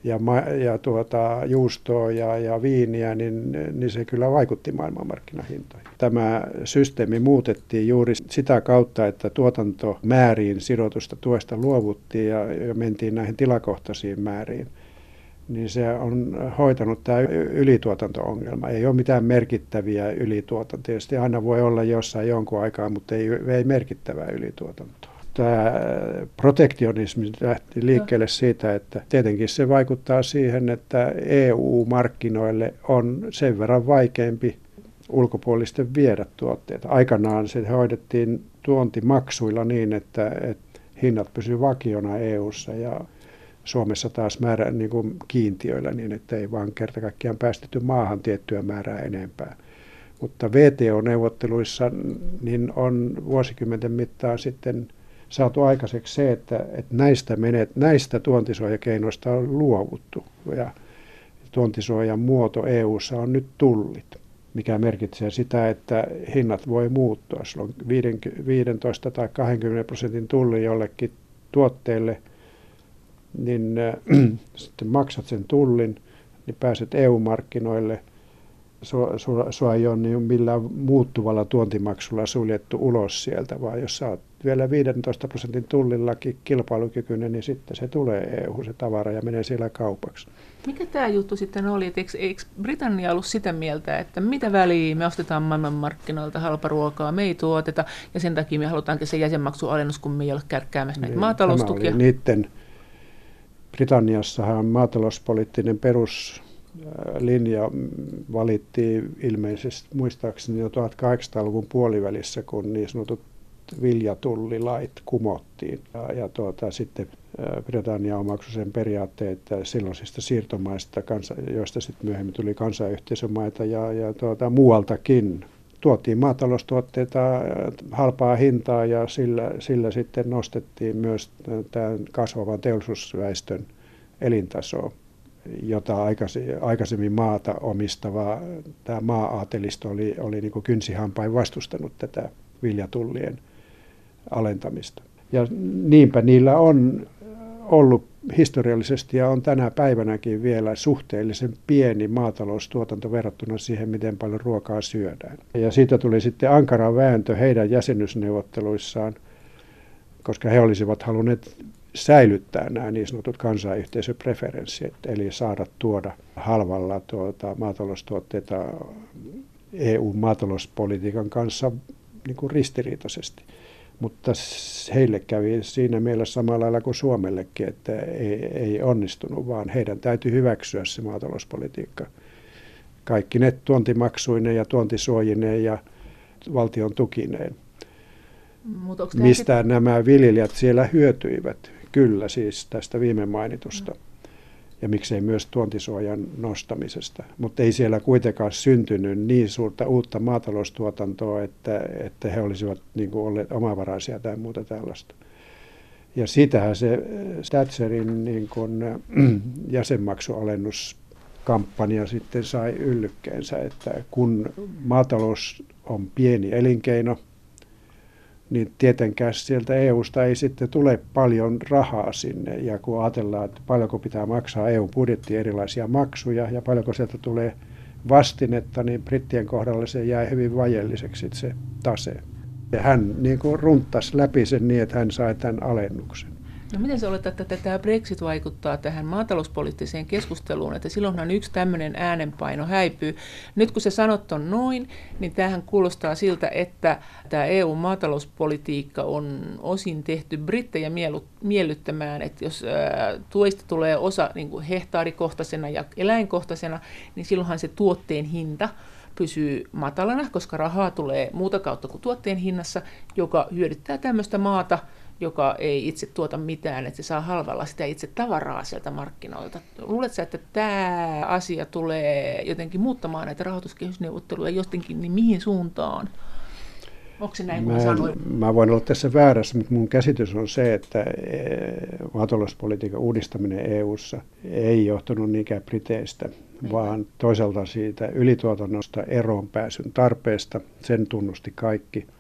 ja, ja tuota, juustoa ja, ja viiniä, niin, niin se kyllä vaikutti maailmanmarkkinahintoihin. Tämä systeemi muutettiin juuri sitä kautta, että tuotantomääriin sidotusta tuesta luovuttiin ja, ja mentiin näihin tilakohtaisiin määriin niin se on hoitanut tämä ylituotanto-ongelma. Ei ole mitään merkittäviä ylituotantoja. Tietysti aina voi olla jossain jonkun aikaa, mutta ei, ei merkittävää ylituotantoa. Tämä protektionismi lähti liikkeelle siitä, että tietenkin se vaikuttaa siihen, että EU-markkinoille on sen verran vaikeampi ulkopuolisten viedä tuotteita. Aikanaan se hoidettiin tuontimaksuilla niin, että, että hinnat pysyvät vakiona EU-ssa ja Suomessa taas määrä niin kuin kiintiöillä niin, että ei vaan kerta kaikkiaan päästetty maahan tiettyä määrää enempää. Mutta VTO-neuvotteluissa niin on vuosikymmenten mittaan sitten saatu aikaiseksi se, että, että näistä, menet, näistä tuontisuojakeinoista on luovuttu. Ja tuontisuojan muoto EU:ssa on nyt tullit, mikä merkitsee sitä, että hinnat voi muuttua. Sulla on 15 tai 20 prosentin tulli jollekin tuotteelle – niin äh, *clears throat* sitten maksat sen tullin, niin pääset EU-markkinoille. Sua, sua, sua ei ole niin millään muuttuvalla tuontimaksulla suljettu ulos sieltä, vaan jos sä oot vielä 15 prosentin tullillakin kilpailukykyinen, niin sitten se tulee EU, se tavara, ja menee siellä kaupaksi. Mikä tämä juttu sitten oli? Että eikö, eikö Britannia ollut sitä mieltä, että mitä väliä me ostetaan maailmanmarkkinoilta halparuokaa, me ei tuoteta, ja sen takia me halutaankin se jäsenmaksualennus, kun me ei ole kärkkäämässä näitä niin, maataloustukia? Tämä oli niiden Britanniassahan maatalouspoliittinen peruslinja valittiin ilmeisesti muistaakseni jo 1800-luvun puolivälissä, kun niin sanotut viljatullilait kumottiin. Ja, ja tuota, sitten Britannia omaksui sen periaatteen, että silloisista siirtomaista, kansa, joista sitten myöhemmin tuli kansayhteisömaita ja, ja tuota, muualtakin tuotiin maataloustuotteita halpaa hintaa ja sillä, sillä sitten nostettiin myös tämän kasvavan teollisuusväestön elintasoa, jota aikaisemmin maata omistava tämä maa-aatelisto oli, oli niin kynsihampain vastustanut tätä viljatullien alentamista. Ja niinpä niillä on ollut historiallisesti ja on tänä päivänäkin vielä suhteellisen pieni maataloustuotanto verrattuna siihen, miten paljon ruokaa syödään. Ja siitä tuli sitten ankara vääntö heidän jäsenyysneuvotteluissaan, koska he olisivat halunneet säilyttää nämä niin sanotut kansanyhteisöpreferenssit, eli saada tuoda halvalla tuota, maataloustuotteita EU-maatalouspolitiikan kanssa niin kuin ristiriitaisesti. Mutta heille kävi siinä mielessä samalla lailla kuin Suomellekin, että ei, ei onnistunut, vaan heidän täytyy hyväksyä se maatalouspolitiikka. Kaikki ne tuontimaksuineen ja tuontisuojineen ja valtion tukineen. Mistä nämä viljelijät siellä hyötyivät, kyllä siis tästä viime mainitusta. Mm ja miksei myös tuontisuojan nostamisesta. Mutta ei siellä kuitenkaan syntynyt niin suurta uutta maataloustuotantoa, että, että he olisivat niin kuin olleet omavaraisia tai muuta tällaista. Ja sitähän se Thatcherin *clears throat* niin kuin, jäsenmaksualennuskampanja sitten sai yllykkeensä, että kun maatalous on pieni elinkeino, niin tietenkään sieltä EUsta ei sitten tule paljon rahaa sinne. Ja kun ajatellaan, että paljonko pitää maksaa EU-budjetti erilaisia maksuja ja paljonko sieltä tulee vastinetta, niin brittien kohdalla se jäi hyvin vajelliseksi se tase. Ja hän niin kuin runttasi läpi sen niin, että hän sai tämän alennuksen. No miten se oletat, että tämä Brexit vaikuttaa tähän maatalouspoliittiseen keskusteluun, että silloinhan yksi tämmöinen äänenpaino häipyy. Nyt kun se sanot on noin, niin tähän kuulostaa siltä, että tämä EU-maatalouspolitiikka on osin tehty brittejä miellyttämään, että jos tuista tulee osa niin kuin hehtaarikohtaisena ja eläinkohtaisena, niin silloinhan se tuotteen hinta pysyy matalana, koska rahaa tulee muuta kautta kuin tuotteen hinnassa, joka hyödyttää tämmöistä maata, joka ei itse tuota mitään, että se saa halvalla sitä itse tavaraa sieltä markkinoilta. Luuletko että tämä asia tulee jotenkin muuttamaan näitä rahoituskehysneuvotteluja jotenkin, niin mihin suuntaan? Onko se näin, mä, sanoin? Mä voin olla tässä väärässä, mutta mun käsitys on se, että e, maatalouspolitiikan uudistaminen EU:ssa ei johtunut niinkään Briteistä, ei. vaan toisaalta siitä ylituotannosta eroon pääsyn tarpeesta. Sen tunnusti kaikki –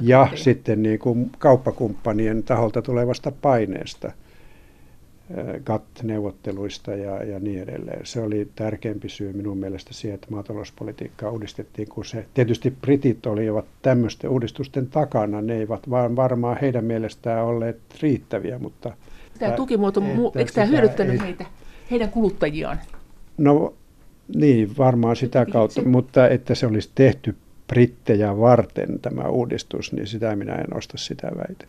ja sitten niin kuin kauppakumppanien taholta tulevasta paineesta, GATT-neuvotteluista ja, ja niin edelleen. Se oli tärkeämpi syy minun mielestä siihen, että maatalouspolitiikkaa uudistettiin, kun se, tietysti britit olivat tämmöisten uudistusten takana, ne eivät vaan varmaan heidän mielestään olleet riittäviä, mutta... Tämä tukimuoto, eikö tämä hyödyttänyt ei, heitä, heidän kuluttajiaan? No niin, varmaan sitä kautta, mutta että se olisi tehty brittejä varten tämä uudistus, niin sitä minä en osta sitä väite.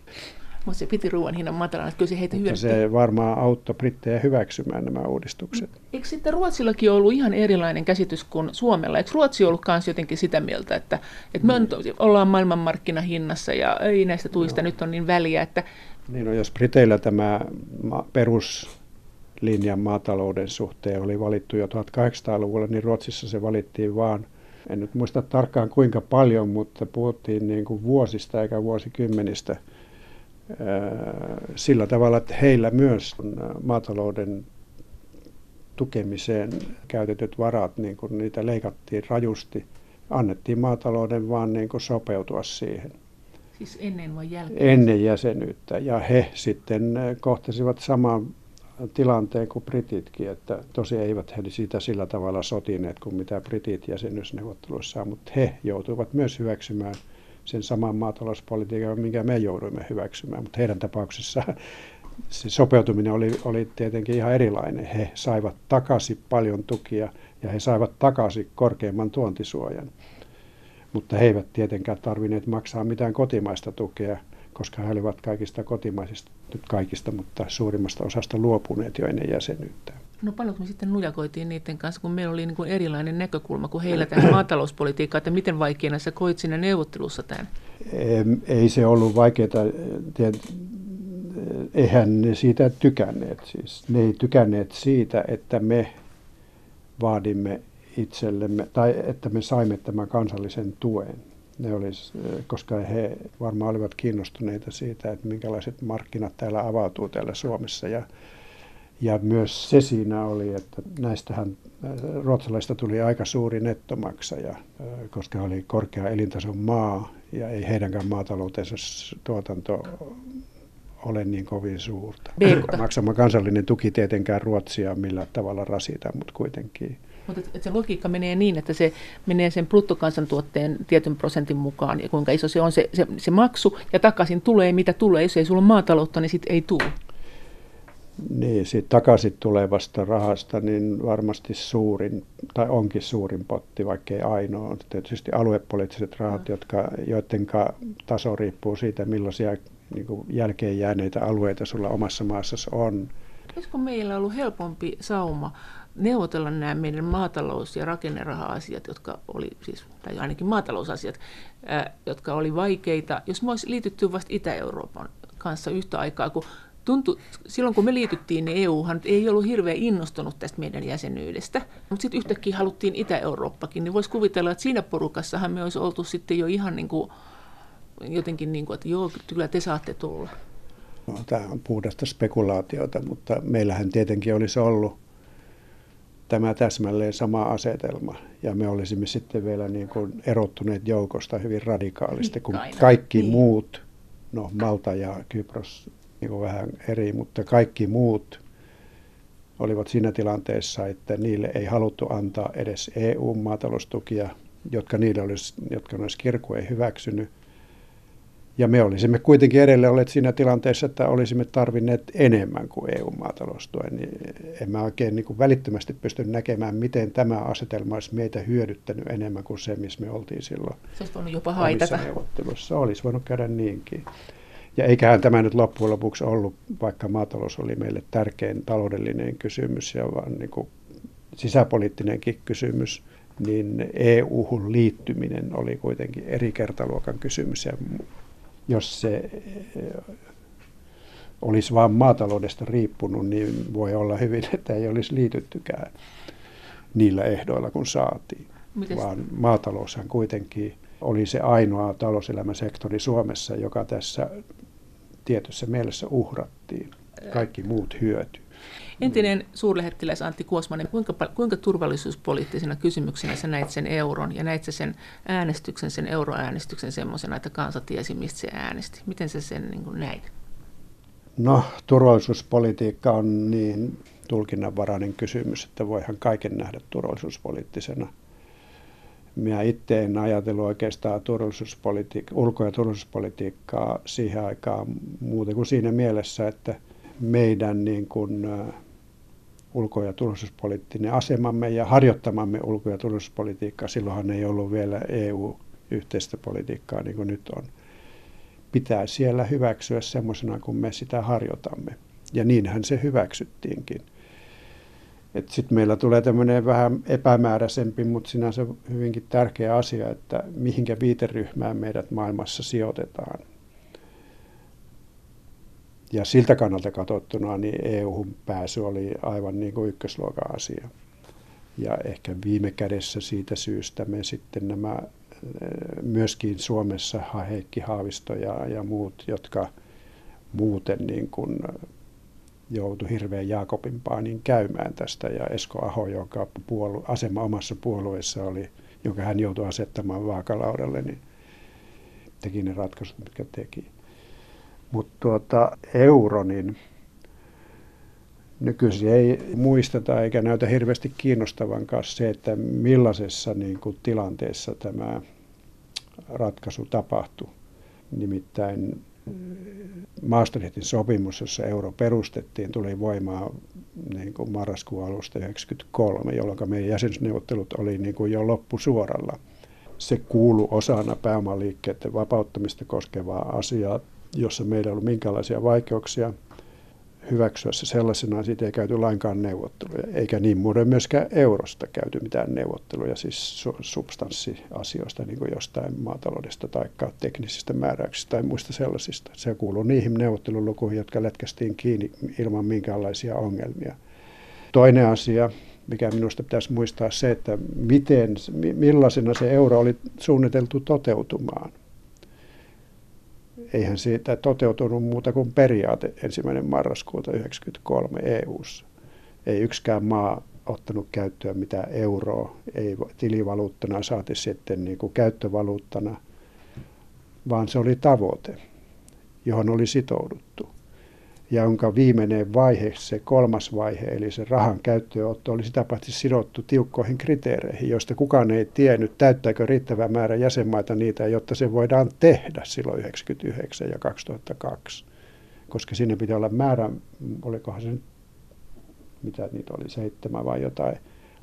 Mutta se piti ruoan hinnan matalana, että kyllä se heitä hyödytti. Se varmaan auttoi brittejä hyväksymään nämä uudistukset. Eikö sitten Ruotsillakin ollut ihan erilainen käsitys kuin Suomella? Eikö Ruotsi ollut myös jotenkin sitä mieltä, että, että me on, ollaan maailmanmarkkinahinnassa ja ei näistä tuista no. nyt on niin väliä, että... Niin no, jos Briteillä tämä peruslinjan maatalouden suhteen oli valittu jo 1800-luvulla, niin Ruotsissa se valittiin vaan – en nyt muista tarkkaan kuinka paljon, mutta puhuttiin niin kuin vuosista eikä vuosikymmenistä sillä tavalla, että heillä myös maatalouden tukemiseen käytetyt varat, niin kuin niitä leikattiin rajusti. Annettiin maatalouden vaan niin kuin sopeutua siihen. Siis ennen vai jälkeen? Ennen jäsenyyttä. Ja he sitten kohtasivat saman tilanteen kuin brititkin, että tosi eivät he siitä sillä tavalla sotineet kuin mitä britit jäsenyysneuvotteluissa, mutta he joutuivat myös hyväksymään sen saman maatalouspolitiikan, minkä me jouduimme hyväksymään, mutta heidän tapauksessaan se sopeutuminen oli, oli tietenkin ihan erilainen. He saivat takaisin paljon tukia ja he saivat takaisin korkeimman tuontisuojan, mutta he eivät tietenkään tarvinneet maksaa mitään kotimaista tukea – koska he olivat kaikista kotimaisista, nyt kaikista, mutta suurimmasta osasta luopuneet jo ennen jäsenyyttä. No paljonko me sitten nujakoitiin niiden kanssa, kun meillä oli niin kuin erilainen näkökulma kuin heillä tähän *clears throat* maatalouspolitiikkaan, että miten vaikeana sä koit siinä neuvottelussa tämän? Ei se ollut vaikeaa. Eihän ne siitä tykänneet. Siis. Ne ei tykänneet siitä, että me vaadimme itsellemme, tai että me saimme tämän kansallisen tuen ne olisi, koska he varmaan olivat kiinnostuneita siitä, että minkälaiset markkinat täällä avautuu täällä Suomessa. Ja, ja myös se siinä oli, että näistähän ruotsalaista tuli aika suuri nettomaksaja, koska oli korkea elintason maa ja ei heidänkään maataloutensa tuotanto ole niin kovin suurta. Maksama kansallinen tuki tietenkään Ruotsia millä tavalla rasita, mutta kuitenkin mutta et, et se logiikka menee niin, että se menee sen bruttokansantuotteen tietyn prosentin mukaan ja kuinka iso se on se, se, se maksu ja takaisin tulee mitä tulee. Jos ei sulla ole maataloutta, niin sitten ei tule. Niin, siitä takaisin tulevasta rahasta niin varmasti suurin, tai onkin suurin potti, vaikka ei ainoa. On tietysti aluepoliittiset rahat, jotka, joiden taso riippuu siitä, millaisia niin jälkeen jääneitä alueita sulla omassa maassasi on. Olisiko meillä ollut helpompi sauma neuvotella nämä meidän maatalous- ja rakenneraha-asiat, jotka oli siis, tai ainakin maatalousasiat, ää, jotka oli vaikeita, jos me olisi liitytty vasta Itä-Euroopan kanssa yhtä aikaa, kun tuntui, silloin kun me liityttiin, niin EUhan ei ollut hirveän innostunut tästä meidän jäsenyydestä. Mutta sitten yhtäkkiä haluttiin Itä-Eurooppakin, niin voisi kuvitella, että siinä porukassahan me olisi oltu sitten jo ihan niin kuin, jotenkin niin kuin, että joo, kyllä te saatte tulla. No, tämä on puhdasta spekulaatiota, mutta meillähän tietenkin olisi ollut tämä täsmälleen sama asetelma. Ja me olisimme sitten vielä niin kuin erottuneet joukosta hyvin radikaalisti, kun kaikki niin. muut, no Malta ja Kypros niin kuin vähän eri, mutta kaikki muut olivat siinä tilanteessa, että niille ei haluttu antaa edes EU-maataloustukia, jotka niille olisi, jotka olisi kirkko ei hyväksynyt. Ja me olisimme kuitenkin edelleen olleet siinä tilanteessa, että olisimme tarvinneet enemmän kuin EU-maataloustuen. Niin en mä oikein niin kuin välittömästi pysty näkemään, miten tämä asetelma olisi meitä hyödyttänyt enemmän kuin se, missä me oltiin silloin. Se olisi voinut jopa haitata. Neuvottelussa olisi voinut käydä niinkin. Ja eiköhän tämä nyt loppujen lopuksi ollut, vaikka maatalous oli meille tärkein taloudellinen kysymys ja vaan niin kuin sisäpoliittinenkin kysymys, niin EU-hun liittyminen oli kuitenkin eri kertaluokan kysymys. Ja jos se eh, olisi vain maataloudesta riippunut, niin voi olla hyvin, *laughs* että ei olisi liityttykään niillä ehdoilla, kun saatiin. Mites? Vaan maataloushan kuitenkin oli se ainoa talouselämän sektori Suomessa, joka tässä tietyssä mielessä uhrattiin. Kaikki muut hyöty. Entinen suurlähettiläs Antti Kuosmanen, kuinka, kuinka turvallisuuspoliittisena kysymyksenä sä näit sen euron ja näit sen äänestyksen, sen euroäänestyksen semmoisena, että kansa tiesi, mistä se äänesti? Miten sä sen niin näit? No, turvallisuuspolitiikka on niin tulkinnanvarainen kysymys, että voihan kaiken nähdä turvallisuuspoliittisena – minä itse en ajatellut oikeastaan turvallisuuspolitiikkaa, ulko- ja turvallisuuspolitiikkaa siihen aikaan muuten kuin siinä mielessä, että meidän niin kuin, ulko- ja turvallisuuspoliittinen asemamme ja harjoittamamme ulko- ja turvallisuuspolitiikkaa, silloinhan ei ollut vielä EU-yhteistä politiikkaa niin kuin nyt on. Pitää siellä hyväksyä semmoisena kuin me sitä harjoitamme. Ja niinhän se hyväksyttiinkin. Sitten meillä tulee tämmöinen vähän epämääräisempi, mutta sinänsä hyvinkin tärkeä asia, että mihinkä viiteryhmään meidät maailmassa sijoitetaan. Ja siltä kannalta katsottuna niin EU-hun pääsy oli aivan niin kuin ykkösluokan asia. Ja ehkä viime kädessä siitä syystä me sitten nämä myöskin Suomessa Heikki Haavisto ja, ja muut, jotka muuten niin kuin joutui hirveän Jaakobin paanin käymään tästä ja Esko Aho, joka puolu, asema omassa puolueessa oli, jonka hän joutui asettamaan vaakalaudalle, niin teki ne ratkaisut, mitkä teki. Mutta tuota, euro, niin nykyisin ei muisteta eikä näytä hirveästi kiinnostavankaan se, että millaisessa niin kuin, tilanteessa tämä ratkaisu tapahtui. Nimittäin Maastrichtin sopimus, jossa euro perustettiin, tuli voimaan niin kuin marraskuun alusta 1993, jolloin meidän jäsenyysneuvottelut oli niin kuin jo loppusuoralla. Se kuulu osana pääomaliikkeiden vapauttamista koskevaa asiaa, jossa meillä ei ollut minkäänlaisia vaikeuksia – hyväksyä se sellaisena, siitä ei käyty lainkaan neuvotteluja, eikä niin muuten myöskään eurosta käyty mitään neuvotteluja, siis substanssiasioista, niin kuin jostain maataloudesta tai teknisistä määräyksistä tai muista sellaisista. Se kuuluu niihin neuvottelulukuihin, jotka lätkästiin kiinni ilman minkäänlaisia ongelmia. Toinen asia, mikä minusta pitäisi muistaa se, että miten, millaisena se euro oli suunniteltu toteutumaan eihän siitä toteutunut muuta kuin periaate ensimmäinen marraskuuta 1993 EU:ssa. Ei yksikään maa ottanut käyttöön mitään euroa, ei tilivaluuttana saati sitten niin kuin käyttövaluuttana, vaan se oli tavoite, johon oli sitouduttu ja jonka viimeinen vaihe, se kolmas vaihe, eli se rahan käyttöönotto, oli sitä paitsi sidottu tiukkoihin kriteereihin, joista kukaan ei tiennyt, täyttääkö riittävä määrä jäsenmaita niitä, jotta se voidaan tehdä silloin 1999 ja 2002. Koska sinne pitää olla määrä, olikohan se nyt, mitä niitä oli, seitsemän vai jotain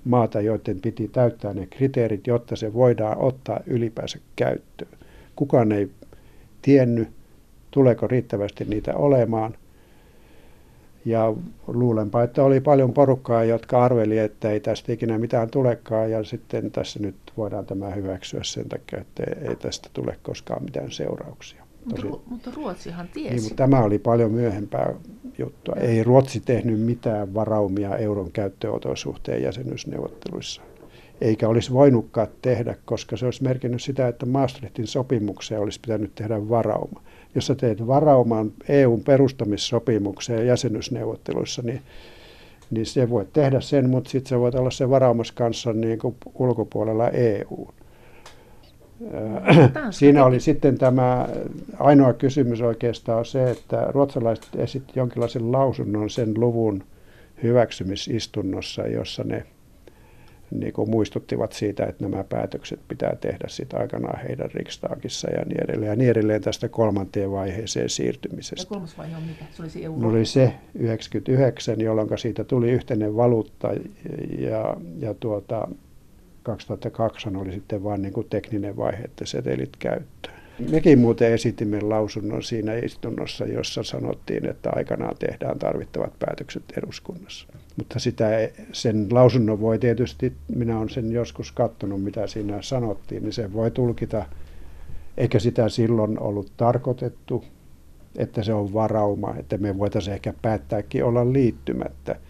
maata, joiden piti täyttää ne kriteerit, jotta se voidaan ottaa ylipäänsä käyttöön. Kukaan ei tiennyt, tuleeko riittävästi niitä olemaan – ja luulenpa, että oli paljon porukkaa, jotka arveli, että ei tästä ikinä mitään tulekaan ja sitten tässä nyt voidaan tämä hyväksyä sen takia, että ei tästä tule koskaan mitään seurauksia. Tosi, mutta, mutta Ruotsihan tiesi. Niin, mutta tämä oli paljon myöhempää juttua. Ja. Ei Ruotsi tehnyt mitään varaumia euron käyttöönoton suhteen jäsenyysneuvotteluissa. Eikä olisi voinutkaan tehdä, koska se olisi merkinnyt sitä, että Maastrichtin sopimukseen olisi pitänyt tehdä varauma jos sä teet varauman EUn perustamissopimukseen jäsenyysneuvotteluissa, niin niin se voi tehdä sen, mutta sitten se voi olla se varaumas kanssa niin kuin ulkopuolella EU. Siinä oli sitten tämä ainoa kysymys oikeastaan se, että ruotsalaiset esitti jonkinlaisen lausunnon sen luvun hyväksymisistunnossa, jossa ne niin kuin muistuttivat siitä, että nämä päätökset pitää tehdä sitten aikanaan heidän Riksdagissa ja niin edelleen. Ja niin edelleen tästä kolmanteen vaiheeseen siirtymisestä. Ja kolmas vaihe on mikä? Se oli se euro. No oli se 99, jolloin siitä tuli yhteinen valuutta ja, ja tuota, 2002 oli sitten vain niin kuin tekninen vaihe, että setelit käyttöön. Mekin muuten esitimme lausunnon siinä istunnossa, jossa sanottiin, että aikanaan tehdään tarvittavat päätökset eduskunnassa. Mutta sitä, sen lausunnon voi tietysti, minä olen sen joskus katsonut, mitä siinä sanottiin, niin se voi tulkita, eikä sitä silloin ollut tarkoitettu, että se on varauma, että me voitaisiin ehkä päättääkin olla liittymättä –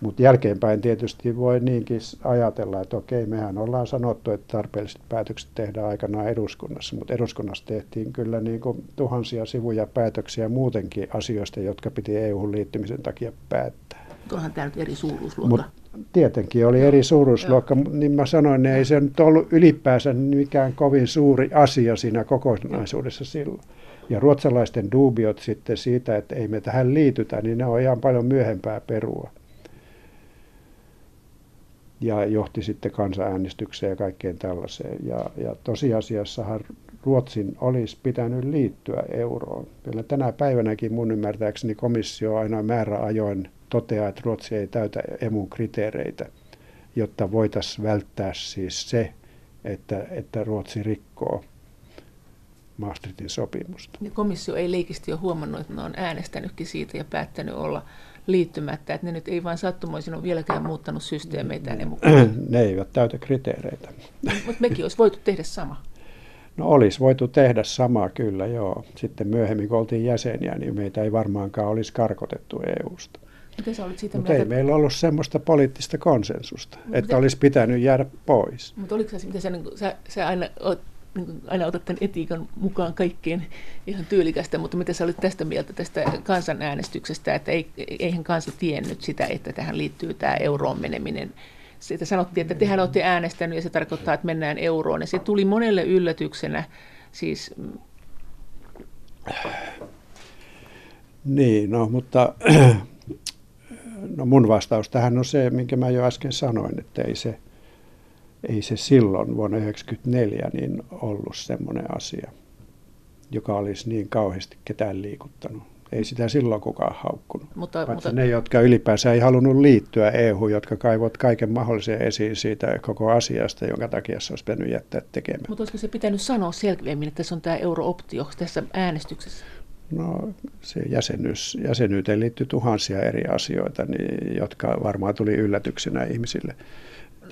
mutta jälkeenpäin tietysti voi niinkin ajatella, että okei, mehän ollaan sanottu, että tarpeelliset päätökset tehdään aikanaan eduskunnassa, mutta eduskunnassa tehtiin kyllä niin kuin tuhansia sivuja päätöksiä muutenkin asioista, jotka piti EU-liittymisen takia päättää. Onhan tämä nyt eri suuruusluokka. Mut tietenkin oli eri suuruusluokka, Joo. niin mä sanoin, että ei se nyt ollut ylipäänsä mikään kovin suuri asia siinä kokonaisuudessa silloin. Ja ruotsalaisten dubiot sitten siitä, että ei me tähän liitytä, niin ne on ihan paljon myöhempää perua ja johti sitten kansanäänestykseen ja kaikkeen tällaiseen. Ja, ja tosiasiassahan Ruotsin olisi pitänyt liittyä euroon. Vielä tänä päivänäkin mun ymmärtääkseni komissio aina määräajoin toteaa, että Ruotsi ei täytä emun kriteereitä, jotta voitaisiin välttää siis se, että, että Ruotsi rikkoo Maastrichtin sopimusta. Ja komissio ei leikisti ole huomannut, että ne on äänestänytkin siitä ja päättänyt olla liittymättä, että ne nyt ei vain sattumoisin ole vieläkään muuttanut systeemeitä ne mukaan. Ne eivät täytä kriteereitä. Mutta mekin olisi voitu tehdä sama. No olisi voitu tehdä sama kyllä, joo. Sitten myöhemmin, kun oltiin jäseniä, niin meitä ei varmaankaan olisi karkotettu EU-sta. Miten sä olit siitä Mutta ei meillä ollut semmoista poliittista konsensusta, Mut että miten... olisi pitänyt jäädä pois. Mutta oliko se, mitä sä, niin sä, sä aina oot niin aina otat tämän etiikan mukaan kaikkeen ihan tyylikästä, mutta mitä sä olit tästä mieltä tästä kansanäänestyksestä, että ei, eihän kansa tiennyt sitä, että tähän liittyy tämä euroon meneminen. Siitä sanottiin, että tehän olette äänestänyt ja se tarkoittaa, että mennään euroon. Ja se tuli monelle yllätyksenä. Siis... Niin, no mutta no mun vastaus tähän on se, minkä mä jo äsken sanoin, että ei se, ei se silloin vuonna 1994 niin ollut semmoinen asia, joka olisi niin kauheasti ketään liikuttanut. Ei sitä silloin kukaan haukkunut. Mutta, mutta... ne, jotka ylipäänsä ei halunnut liittyä EU, jotka kaivot kaiken mahdollisen esiin siitä koko asiasta, jonka takia se olisi pitänyt jättää tekemään. Mutta olisiko se pitänyt sanoa selkeämmin, että tässä on tämä eurooptio tässä äänestyksessä? No se jäsenyys, jäsenyyteen liittyy tuhansia eri asioita, niin, jotka varmaan tuli yllätyksenä ihmisille.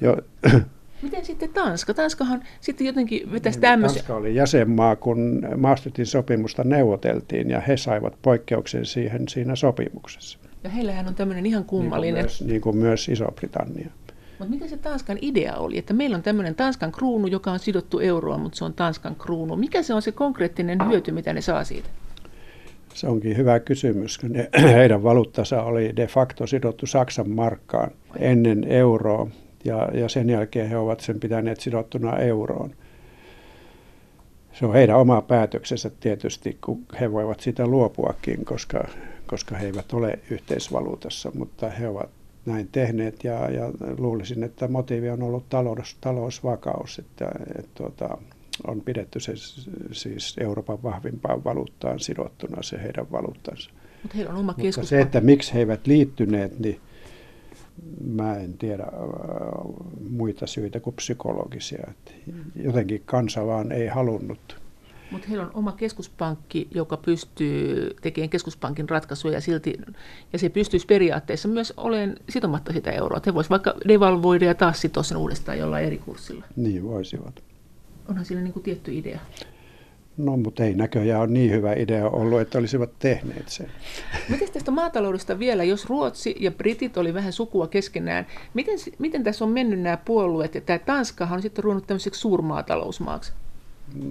Jo, *clears throat* Miten sitten Tanska? Tanskahan sitten jotenkin vetäisi tämmöisiä. Tanska oli jäsenmaa, kun Maastrichtin sopimusta neuvoteltiin ja he saivat poikkeuksen siihen siinä sopimuksessa. Ja heillähän on tämmöinen ihan kummallinen. Niin kuin myös, niin kuin myös Iso-Britannia. Mutta mikä se Tanskan idea oli? Että meillä on tämmöinen Tanskan kruunu, joka on sidottu euroon, mutta se on Tanskan kruunu. Mikä se on se konkreettinen hyöty, mitä ne saa siitä? Se onkin hyvä kysymys. Ne, *clears throat* heidän valuuttansa oli de facto sidottu Saksan markkaan ennen euroa ja, ja sen jälkeen he ovat sen pitäneet sidottuna euroon. Se on heidän oma päätöksensä tietysti, kun he voivat sitä luopuakin, koska, koska he eivät ole yhteisvaluutassa, mutta he ovat näin tehneet ja, ja luulisin, että motiivi on ollut talous, talousvakaus, että, että, että tuota, on pidetty se siis Euroopan vahvimpaan valuuttaan sidottuna se heidän valuuttansa. Mutta heillä on oma Mutta se, että miksi he eivät liittyneet, niin mä en tiedä muita syitä kuin psykologisia. Jotenkin kansa vaan ei halunnut. Mutta heillä on oma keskuspankki, joka pystyy tekemään keskuspankin ratkaisuja ja, silti, ja se pystyisi periaatteessa myös olemaan sitomatta sitä euroa. He voisivat vaikka devalvoida ja taas sitoa sen uudestaan jollain eri kurssilla. Niin voisivat. Onhan sillä niin kuin tietty idea. No, mutta ei näköjään ole niin hyvä idea ollut, että olisivat tehneet sen. Miten tästä maataloudesta vielä, jos Ruotsi ja Britit oli vähän sukua keskenään, miten, miten tässä on mennyt nämä puolueet, ja tämä Tanskahan on sitten ruvennut tämmöiseksi suurmaatalousmaaksi?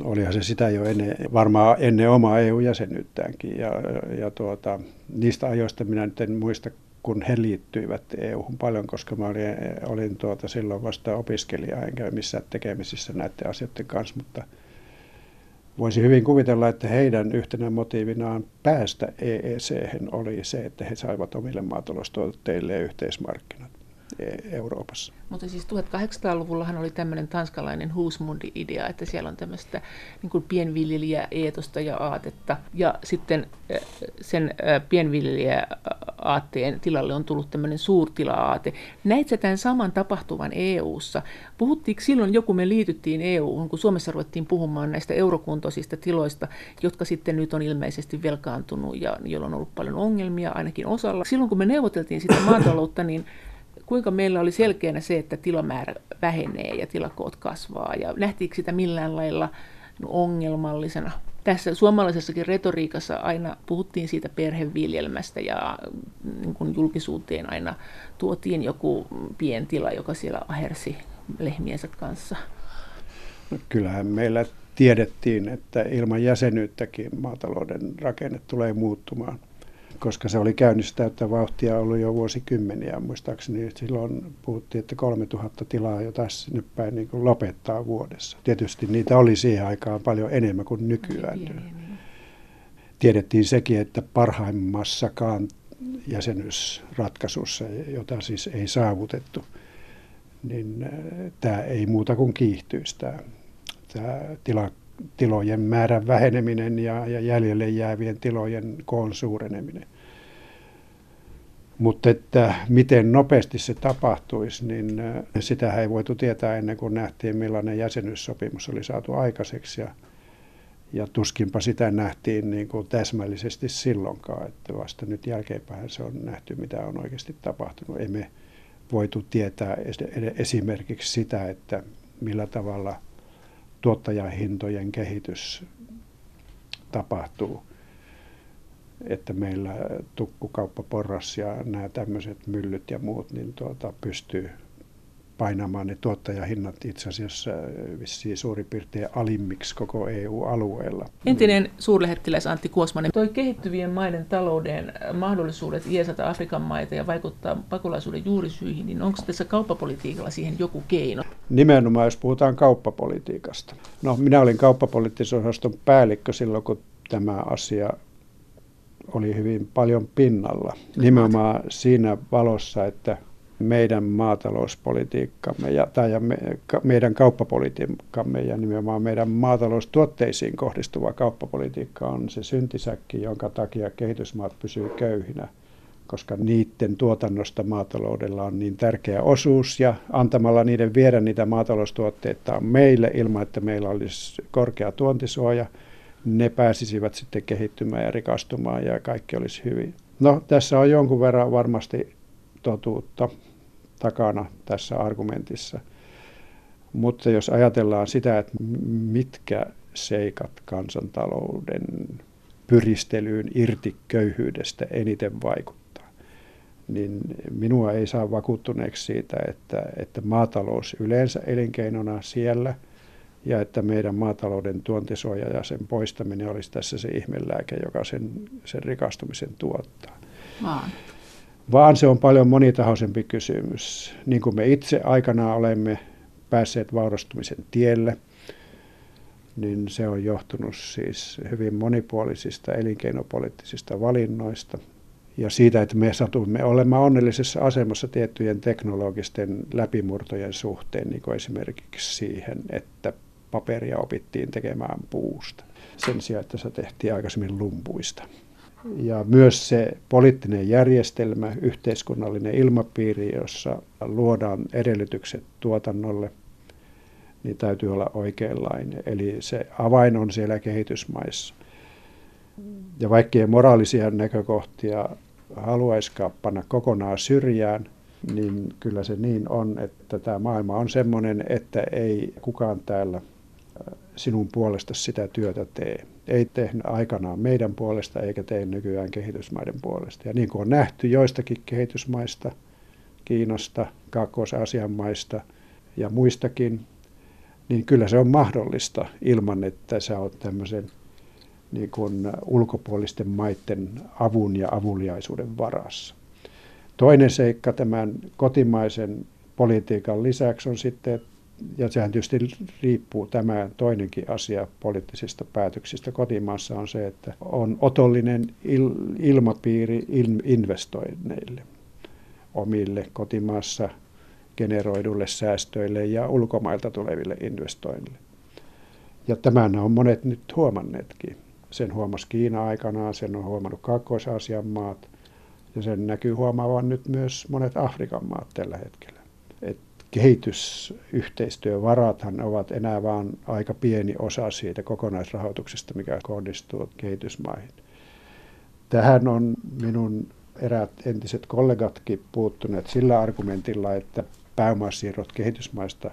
Olihan se sitä jo ennen, varmaan ennen omaa EU-jäsenyyttäänkin, ja, ja tuota, niistä ajoista minä nyt en muista kun he liittyivät EU-hun paljon, koska mä olin, olin tuota silloin vasta opiskelija, enkä missään tekemisissä näiden asioiden kanssa, mutta voisi hyvin kuvitella, että heidän yhtenä motiivinaan päästä EEC oli se, että he saivat omille maataloustuotteille yhteismarkkinat. E- Euroopassa. Mutta siis 1800-luvullahan oli tämmöinen tanskalainen Husmundi-idea, että siellä on tämmöistä niin pienviljelijä-eetosta ja aatetta. Ja sitten sen pienviljelijä-aatteen tilalle on tullut tämmöinen suurtila-aate. Näit tämän saman tapahtuvan EU-ssa? Puhuttiinko silloin, joku me liityttiin EU-hun, kun Suomessa ruvettiin puhumaan näistä eurokuntoisista tiloista, jotka sitten nyt on ilmeisesti velkaantunut ja joilla on ollut paljon ongelmia ainakin osalla. Silloin kun me neuvoteltiin sitä maataloutta, niin kuinka meillä oli selkeänä se, että tilamäärä vähenee ja tilakoot kasvaa ja nähtiinkö sitä millään lailla ongelmallisena? Tässä suomalaisessakin retoriikassa aina puhuttiin siitä perheviljelmästä ja niin kuin julkisuuteen aina tuotiin joku pientila, joka siellä ahersi lehmiensä kanssa. No, kyllähän meillä tiedettiin, että ilman jäsenyyttäkin maatalouden rakenne tulee muuttumaan koska se oli käynnissä täyttä vauhtia ollut jo vuosikymmeniä. Muistaakseni silloin puhuttiin, että 3000 tilaa jo tässä nyt päin niin kuin lopettaa vuodessa. Tietysti niitä oli siihen aikaan paljon enemmän kuin nykyään. Pieni, niin. Tiedettiin sekin, että parhaimmassakaan jäsenyysratkaisussa, jota siis ei saavutettu, niin tämä ei muuta kuin kiihtyisi tämä, tämä tila tilojen määrän väheneminen ja, ja jäljelle jäävien tilojen koon suureneminen. Mutta että miten nopeasti se tapahtuisi, niin äh, sitä ei voitu tietää ennen kuin nähtiin, millainen jäsenyyssopimus oli saatu aikaiseksi. Ja, ja tuskinpa sitä nähtiin niin kuin täsmällisesti silloinkaan, että vasta nyt jälkeenpäin se on nähty, mitä on oikeasti tapahtunut. Emme voitu tietää esimerkiksi sitä, että millä tavalla tuottajahintojen kehitys tapahtuu – että meillä tukkukauppa, porras ja nämä tämmöiset myllyt ja muut niin tuota, pystyy painamaan ne tuottajahinnat itse asiassa vissiin suurin piirtein alimmiksi koko EU-alueella. Entinen suurlähettiläs Antti Kuosmanen, toi kehittyvien maiden talouden mahdollisuudet iesata Afrikan maita ja vaikuttaa pakolaisuuden juurisyihin, niin onko tässä kauppapolitiikalla siihen joku keino? Nimenomaan, jos puhutaan kauppapolitiikasta. No, minä olin kauppapoliittisen osaston päällikkö silloin, kun tämä asia oli hyvin paljon pinnalla. Nimenomaan siinä valossa, että meidän maatalouspolitiikkamme ja, tai ja me, ka, meidän kauppapolitiikkamme ja nimenomaan meidän maataloustuotteisiin kohdistuva kauppapolitiikka on se syntisäkki, jonka takia kehitysmaat pysyy köyhinä, koska niiden tuotannosta maataloudella on niin tärkeä osuus ja antamalla niiden viedä niitä maataloustuotteita meille ilman, että meillä olisi korkea tuontisuoja – ne pääsisivät sitten kehittymään ja rikastumaan ja kaikki olisi hyvin. No tässä on jonkun verran varmasti totuutta takana tässä argumentissa. Mutta jos ajatellaan sitä, että mitkä seikat kansantalouden pyristelyyn irti köyhyydestä eniten vaikuttaa, niin minua ei saa vakuuttuneeksi siitä, että, että maatalous yleensä elinkeinona siellä – ja että meidän maatalouden tuontisuoja ja sen poistaminen olisi tässä se ihmelääke, joka sen, sen rikastumisen tuottaa. Vaan. Vaan se on paljon monitahoisempi kysymys. Niin kuin me itse aikanaan olemme päässeet vaurastumisen tielle, niin se on johtunut siis hyvin monipuolisista elinkeinopoliittisista valinnoista ja siitä, että me satumme olemaan onnellisessa asemassa tiettyjen teknologisten läpimurtojen suhteen, niin kuin esimerkiksi siihen, että paperia opittiin tekemään puusta sen sijaan, että se tehtiin aikaisemmin lumpuista. Ja myös se poliittinen järjestelmä, yhteiskunnallinen ilmapiiri, jossa luodaan edellytykset tuotannolle, niin täytyy olla oikeanlainen. Eli se avain on siellä kehitysmaissa. Ja vaikkei moraalisia näkökohtia haluaisikaan panna kokonaan syrjään, niin kyllä se niin on, että tämä maailma on sellainen, että ei kukaan täällä sinun puolesta sitä työtä tee. Ei tehnyt aikanaan meidän puolesta eikä tee nykyään kehitysmaiden puolesta. Ja niin kuin on nähty joistakin kehitysmaista, Kiinasta, Kaakkois-Aasian maista ja muistakin, niin kyllä se on mahdollista ilman, että sä oot tämmöisen niin kuin ulkopuolisten maiden avun ja avuliaisuuden varassa. Toinen seikka tämän kotimaisen politiikan lisäksi on sitten, ja sehän tietysti riippuu tämä toinenkin asia poliittisista päätöksistä kotimaassa, on se, että on otollinen il, ilmapiiri il, investoinneille omille kotimaassa generoidulle säästöille ja ulkomailta tuleville investoinnille. Ja tämän on monet nyt huomanneetkin. Sen huomasi Kiina aikanaan, sen on huomannut Kaakkois-Aasian maat ja sen näkyy huomaavan nyt myös monet Afrikan maat tällä hetkellä. Et kehitysyhteistyövarathan ovat enää vain aika pieni osa siitä kokonaisrahoituksesta, mikä kohdistuu kehitysmaihin. Tähän on minun eräät entiset kollegatkin puuttuneet sillä argumentilla, että pääomasiirrot kehitysmaista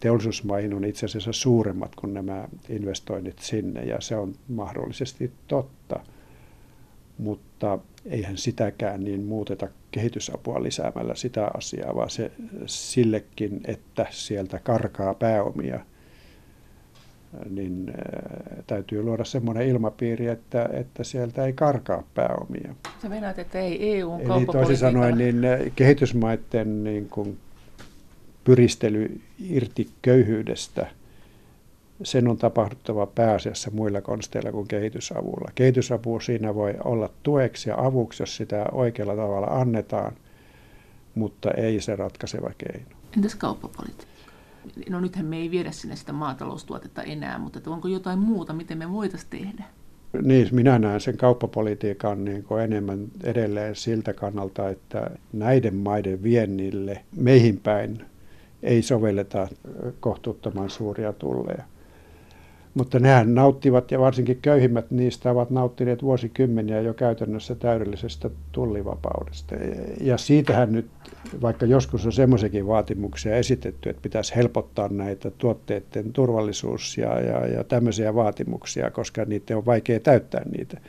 teollisuusmaihin on itse asiassa suuremmat kuin nämä investoinnit sinne, ja se on mahdollisesti totta, mutta eihän sitäkään niin muuteta kehitysapua lisäämällä sitä asiaa, vaan se sillekin, että sieltä karkaa pääomia, niin äh, täytyy luoda semmoinen ilmapiiri, että, että sieltä ei karkaa pääomia. Sä meinaat, että ei EU Eli toisin sanoen niin äh, kehitysmaiden niin kuin pyristely irti köyhyydestä, sen on tapahduttava pääasiassa muilla konsteilla kuin kehitysavulla. Kehitysapu siinä voi olla tueksi ja avuksi, jos sitä oikealla tavalla annetaan, mutta ei se ratkaiseva keino. Entäs kauppapolitiikka? No nythän me ei viedä sinne sitä maataloustuotetta enää, mutta onko jotain muuta, miten me voitaisiin tehdä? Niin, minä näen sen kauppapolitiikan niin kuin enemmän edelleen siltä kannalta, että näiden maiden viennille meihin päin ei sovelleta kohtuuttoman suuria tulleja. Mutta nehän nauttivat, ja varsinkin köyhimmät niistä ovat nauttineet vuosikymmeniä jo käytännössä täydellisestä tullivapaudesta. Ja siitähän nyt, vaikka joskus on semmoisiakin vaatimuksia esitetty, että pitäisi helpottaa näitä tuotteiden turvallisuus ja, ja, ja tämmöisiä vaatimuksia, koska niitä on vaikea täyttää niitä,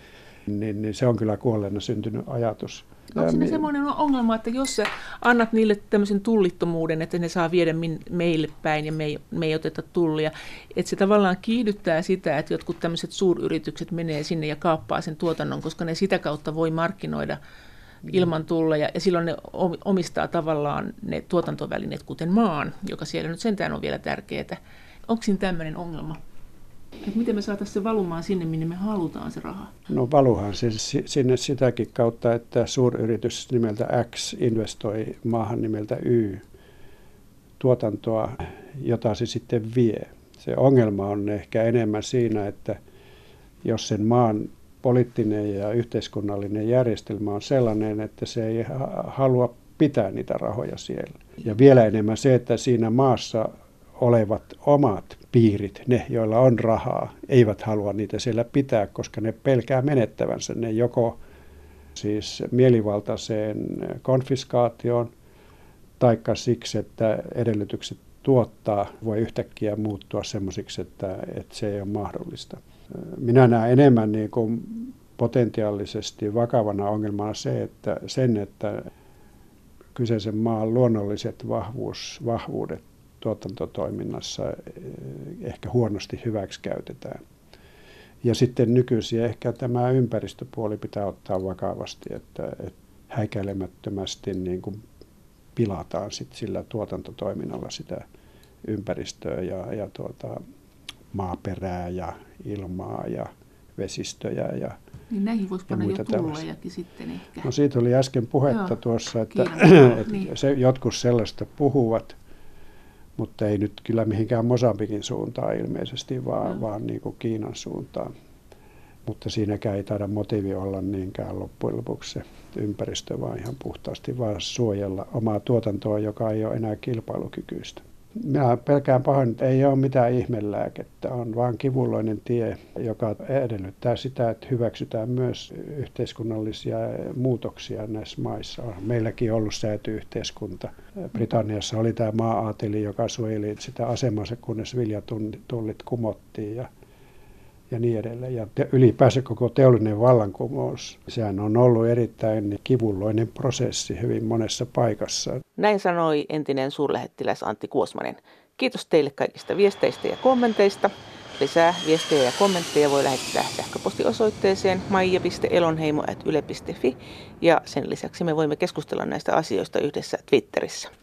niin, niin se on kyllä kuolleena syntynyt ajatus. Onko siinä semmoinen ongelma, että jos sä annat niille tämmöisen tullittomuuden, että ne saa viedä min, meille päin ja me ei, me ei oteta tullia, että se tavallaan kiihdyttää sitä, että jotkut tämmöiset suuryritykset menee sinne ja kaappaa sen tuotannon, koska ne sitä kautta voi markkinoida ilman tulleja, ja silloin ne omistaa tavallaan ne tuotantovälineet, kuten maan, joka siellä nyt sentään on vielä tärkeää. Onko siinä tämmöinen ongelma? Että miten me saataisiin se valumaan sinne, minne me halutaan se raha? No valuhan se sinne sitäkin kautta, että suuryritys nimeltä X investoi maahan nimeltä Y tuotantoa, jota se sitten vie. Se ongelma on ehkä enemmän siinä, että jos sen maan poliittinen ja yhteiskunnallinen järjestelmä on sellainen, että se ei halua pitää niitä rahoja siellä. Ja vielä enemmän se, että siinä maassa olevat omat piirit, ne joilla on rahaa, eivät halua niitä siellä pitää, koska ne pelkää menettävänsä. Ne joko siis mielivaltaiseen konfiskaatioon, taikka siksi, että edellytykset tuottaa voi yhtäkkiä muuttua semmoisiksi, että, että se ei ole mahdollista. Minä näen enemmän niin kuin potentiaalisesti vakavana ongelmana se, että sen, että kyseisen maan luonnolliset vahvuus, vahvuudet tuotantotoiminnassa eh, ehkä huonosti hyväksikäytetään. Ja sitten nykyisin ehkä tämä ympäristöpuoli pitää ottaa vakavasti, että, että häikäilemättömästi niin kuin pilataan sit sillä tuotantotoiminnalla sitä ympäristöä ja, ja tuota, maaperää ja ilmaa ja vesistöjä ja niin näihin voisi panna jo tullejakin sitten ehkä. No siitä oli äsken puhetta Joo, tuossa, että, *clears throat* että niin. se, jotkut sellaista puhuvat, mutta ei nyt kyllä mihinkään Mosambikin suuntaan ilmeisesti, vaan, no. vaan niin kuin Kiinan suuntaan. Mutta siinäkään ei taida motiivi olla niinkään loppujen lopuksi se ympäristö, vaan ihan puhtaasti vaan suojella omaa tuotantoa, joka ei ole enää kilpailukykyistä. Minä pelkään pahoin, että ei ole mitään ihmelääkettä, on vain kivulloinen tie, joka edellyttää sitä, että hyväksytään myös yhteiskunnallisia muutoksia näissä maissa. On meilläkin ollut säätyyhteiskunta. Britanniassa oli tämä maa-aateli, joka suojeli sitä asemansa, kunnes viljatullit kumottiin ja ja niin edelleen. Ja te, ylipäänsä koko teollinen vallankumous, sehän on ollut erittäin kivulloinen prosessi hyvin monessa paikassa. Näin sanoi entinen suurlähettiläs Antti Kuosmanen. Kiitos teille kaikista viesteistä ja kommenteista. Lisää viestejä ja kommentteja voi lähettää sähköpostiosoitteeseen maija.elonheimo.yle.fi ja sen lisäksi me voimme keskustella näistä asioista yhdessä Twitterissä.